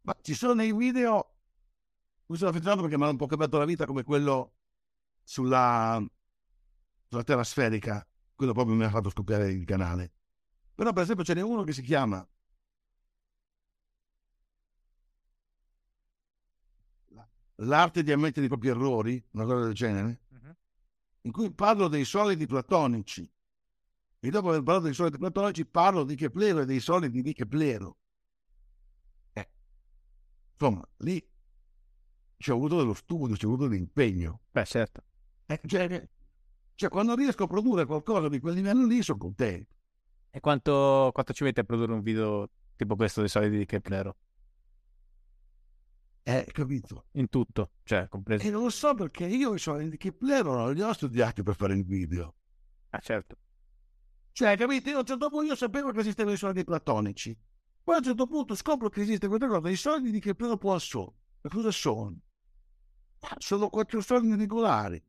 Ma ci sono dei video cui sono affezionato perché mi hanno un po' cambiato la vita come quello sulla, sulla terra sferica. Quello proprio mi ha fatto scoppiare il canale. Però per esempio ce n'è uno che si chiama L'arte di ammettere i propri errori, una cosa del genere, uh-huh. in cui parlo dei solidi platonici. E dopo aver parlato dei solidi platonici parlo di Keplero e dei solidi di Keplero. Eh. Insomma, lì ci ho avuto dello studio, ci ho avuto dell'impegno. Beh, certo. Eh, cioè, cioè, quando riesco a produrre qualcosa di quel livello lì, sono contento. E quanto, quanto ci mette a produrre un video tipo questo dei soliti di Keplero? Eh, capito? In tutto, cioè, compreso. E non lo so perché io i soliti di Keplero non li ho studiati per fare il video. Ah, certo. Cioè, capito? Io a un certo punto io sapevo che esistevano i soldi platonici. Poi a un certo punto scopro che esiste questa cosa, i soldi di Keplero Poisson. Ma cosa sono? Ah, sono quattro soldi regolari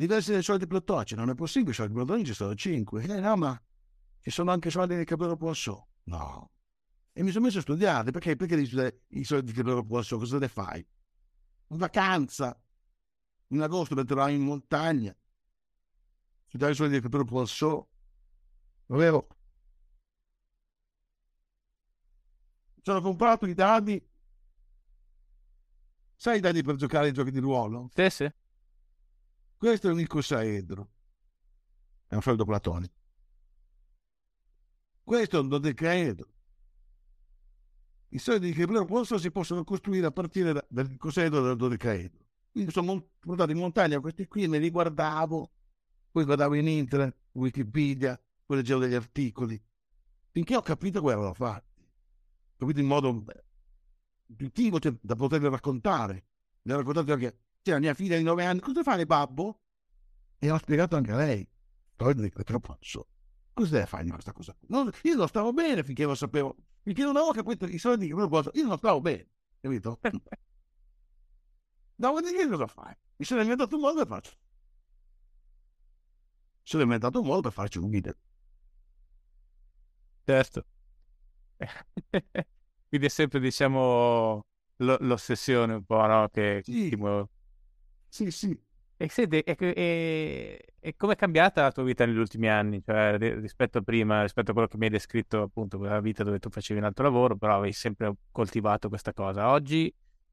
diversi dai soldi platonici. Non è possibile, i soldi platonici sono cinque. Eh no, ma ci sono anche soldi di Caprero Poisson. No. E mi sono messo a studiare. Perché? Perché devi studiare i soldi di Caprero Poisson? Cosa ne fai? In vacanza. In agosto metterai in montagna. Studiare i soldi di Caprero Poisson. Ovvero, sono comprato i dadi. Sai i dadi per giocare ai giochi di ruolo? Sì, sì. Questo è un icosaedro. È un freddo platonico. Questo è un dodecaedro. I soldi di Keplero Posto si possono costruire a partire da, dal icosaedro del dodecaedro. Quindi sono portato in montagna questi qui, me li guardavo, poi guardavo in internet, Wikipedia, poi leggevo degli articoli, finché ho capito come erano fatti. Ho capito in modo intuitivo cioè, da poterli raccontare. Mi ha raccontato anche c'era mia figlia di nove anni, cosa fare babbo? E ho spiegato anche a lei, poi dico, troppo so. Cosa deve fare questa cosa? Non, io non stavo bene finché lo sapevo, finché non avevo capito i soldi che posso, io non stavo bene, capito? Dopodiché cosa fai? Mi sono inventato un modo per farci. Sono inventato un modo per farci un video. Certo. Quindi è sempre, diciamo, l'ossessione un po', no? Che sì. muove. Sì, sì. E, senti, e, e, e come è cambiata la tua vita negli ultimi anni? Cioè, rispetto a prima, rispetto a quello che mi hai descritto, appunto, quella vita dove tu facevi un altro lavoro, però avevi sempre coltivato questa cosa. Oggi,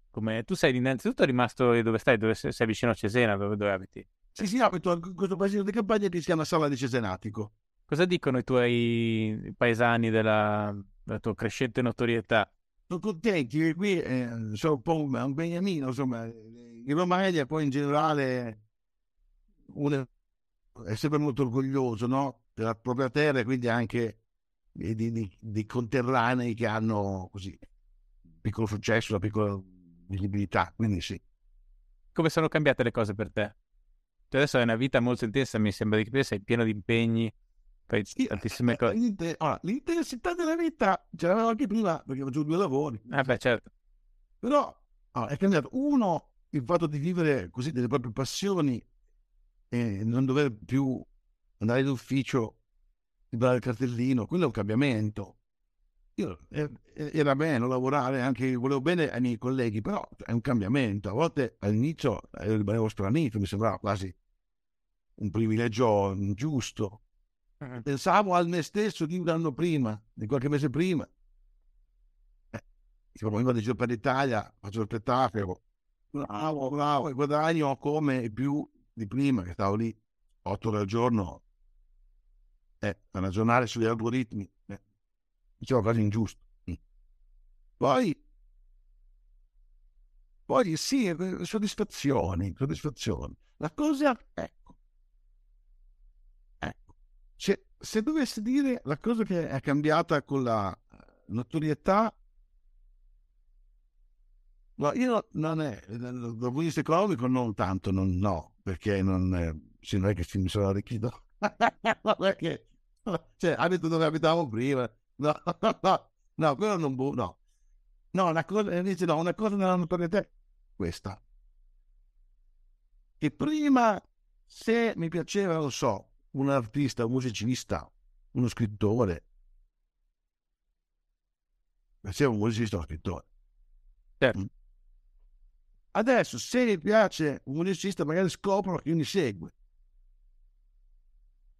come tu sei innanzitutto rimasto dove stai, dove sei, sei vicino a Cesena, dove, dove abiti? Sì, sì, abito in questo paesino di campagna che si chiama Sala di Cesenatico. Cosa dicono i tuoi paesani della, della tua crescente notorietà? Sono contenti che qui eh, sono un po' un, un beniamino, insomma, in Romagna poi in generale uno è sempre molto orgoglioso no? della propria terra e quindi anche di, di, di, conterranei che hanno così piccolo successo, una piccola visibilità, quindi sì. Come sono cambiate le cose per te? Cioè adesso è una vita molto intensa, mi sembra di che sei pieno di impegni, fai sì, tantissime eh, cose. L'inte- allora, l'intensità della vita ce l'avevo anche prima perché facevo due lavori. Eh beh, certo. Però allora, è cambiato. Uno, il fatto di vivere così delle proprie passioni e non dover più andare in ufficio, librare il cartellino, quello è un cambiamento. Io, eh, era bene lavorare anche, volevo bene ai miei colleghi, però è un cambiamento. A volte all'inizio eh, rimanevo stranito, mi sembrava quasi un privilegio ingiusto. Pensavo al me stesso di un anno prima, di qualche mese prima. Eh, io di giro per l'Italia, faccio lo spettacolo, bravo, bravo, e guadagno come più di prima, che stavo lì otto ore al giorno eh, a ragionare sugli algoritmi, eh, diciamo quasi ingiusto. Mm. Poi, poi sì, eh, soddisfazioni, soddisfazioni. La cosa, ecco, ecco, se, se dovessi dire la cosa che è cambiata con la notorietà No, io non è, dal punto di vista economico non tanto, non, no, perché non, eh, non è che mi sono arricchito. perché, cioè, abito dove abitavo prima. No, no, no, quello non, no. No, una cosa, invece no, una cosa nella notorietà è questa. Che prima, se mi piaceva, non so, un artista, un musicista, uno scrittore, piaceva un musicista o uno scrittore. Certo. Mm. Adesso, se mi piace un musicista, magari scopro che mi segue.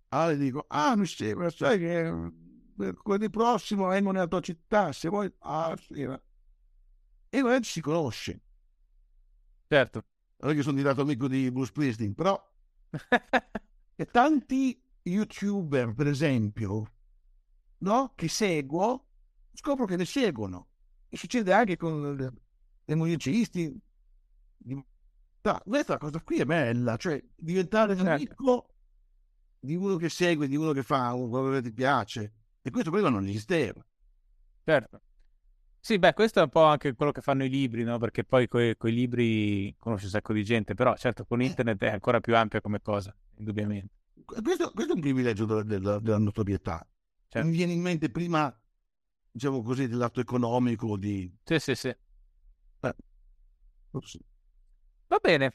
Allora dico, ah, mi segue, sai che quelli prossimo vengono nella tua città, se vuoi... Ah, sì. E magari ci si conosce. Certo. Non è che sono diventato amico di Bruce Springsteen, però... e tanti youtuber, per esempio, no? Che seguo, scopro che ne seguono. E succede anche con i musicisti, notorietà. Questa cosa qui è bella, cioè diventare Certo. amico di uno che segue, di uno che fa quello che ti piace. E questo prima non esisteva. Certo. Sì, beh, questo è un po' anche quello che fanno i libri, no? Perché poi coi, coi libri conosci un sacco di gente, però certo con internet è ancora più ampia come cosa, indubbiamente. Questo, questo è un privilegio della, della- della notorietà. Certo. Mi viene in mente prima, diciamo così, dell'atto economico di... Sì, sì, sì. Ops. Va bene.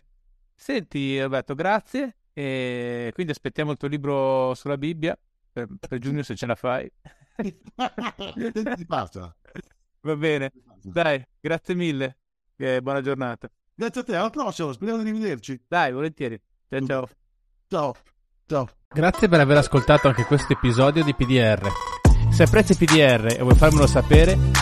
Senti, Roberto, grazie. E quindi aspettiamo il tuo libro sulla Bibbia per, per giugno se ce la fai. Va bene. Dai, grazie mille. E buona giornata. Grazie a te, alla prossima, speriamo di rivederci. Dai, volentieri. Ciao, ciao. Ciao, ciao. Grazie per aver ascoltato anche questo episodio di PDR. Se apprezzi PDR e vuoi farmelo sapere,